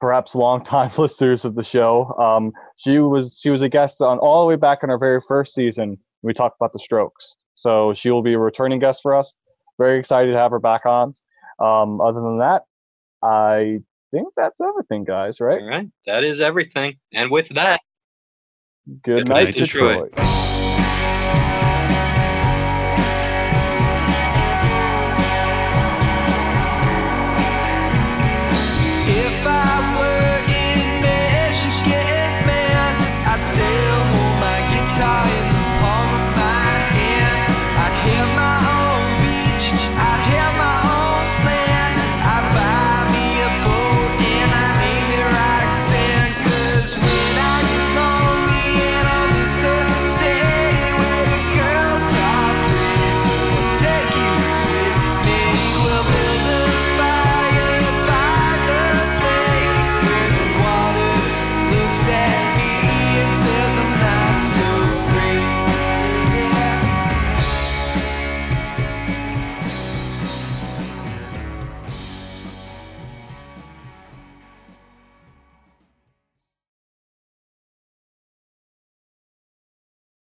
perhaps longtime listeners of the show, um, she was she was a guest on all the way back in our very first season. We talked about the Strokes, so she will be a returning guest for us. Very excited to have her back on. Um, other than that, I think that's everything, guys. Right? All right. That is everything. And with that, Good, Good night, night, Detroit. Detroit.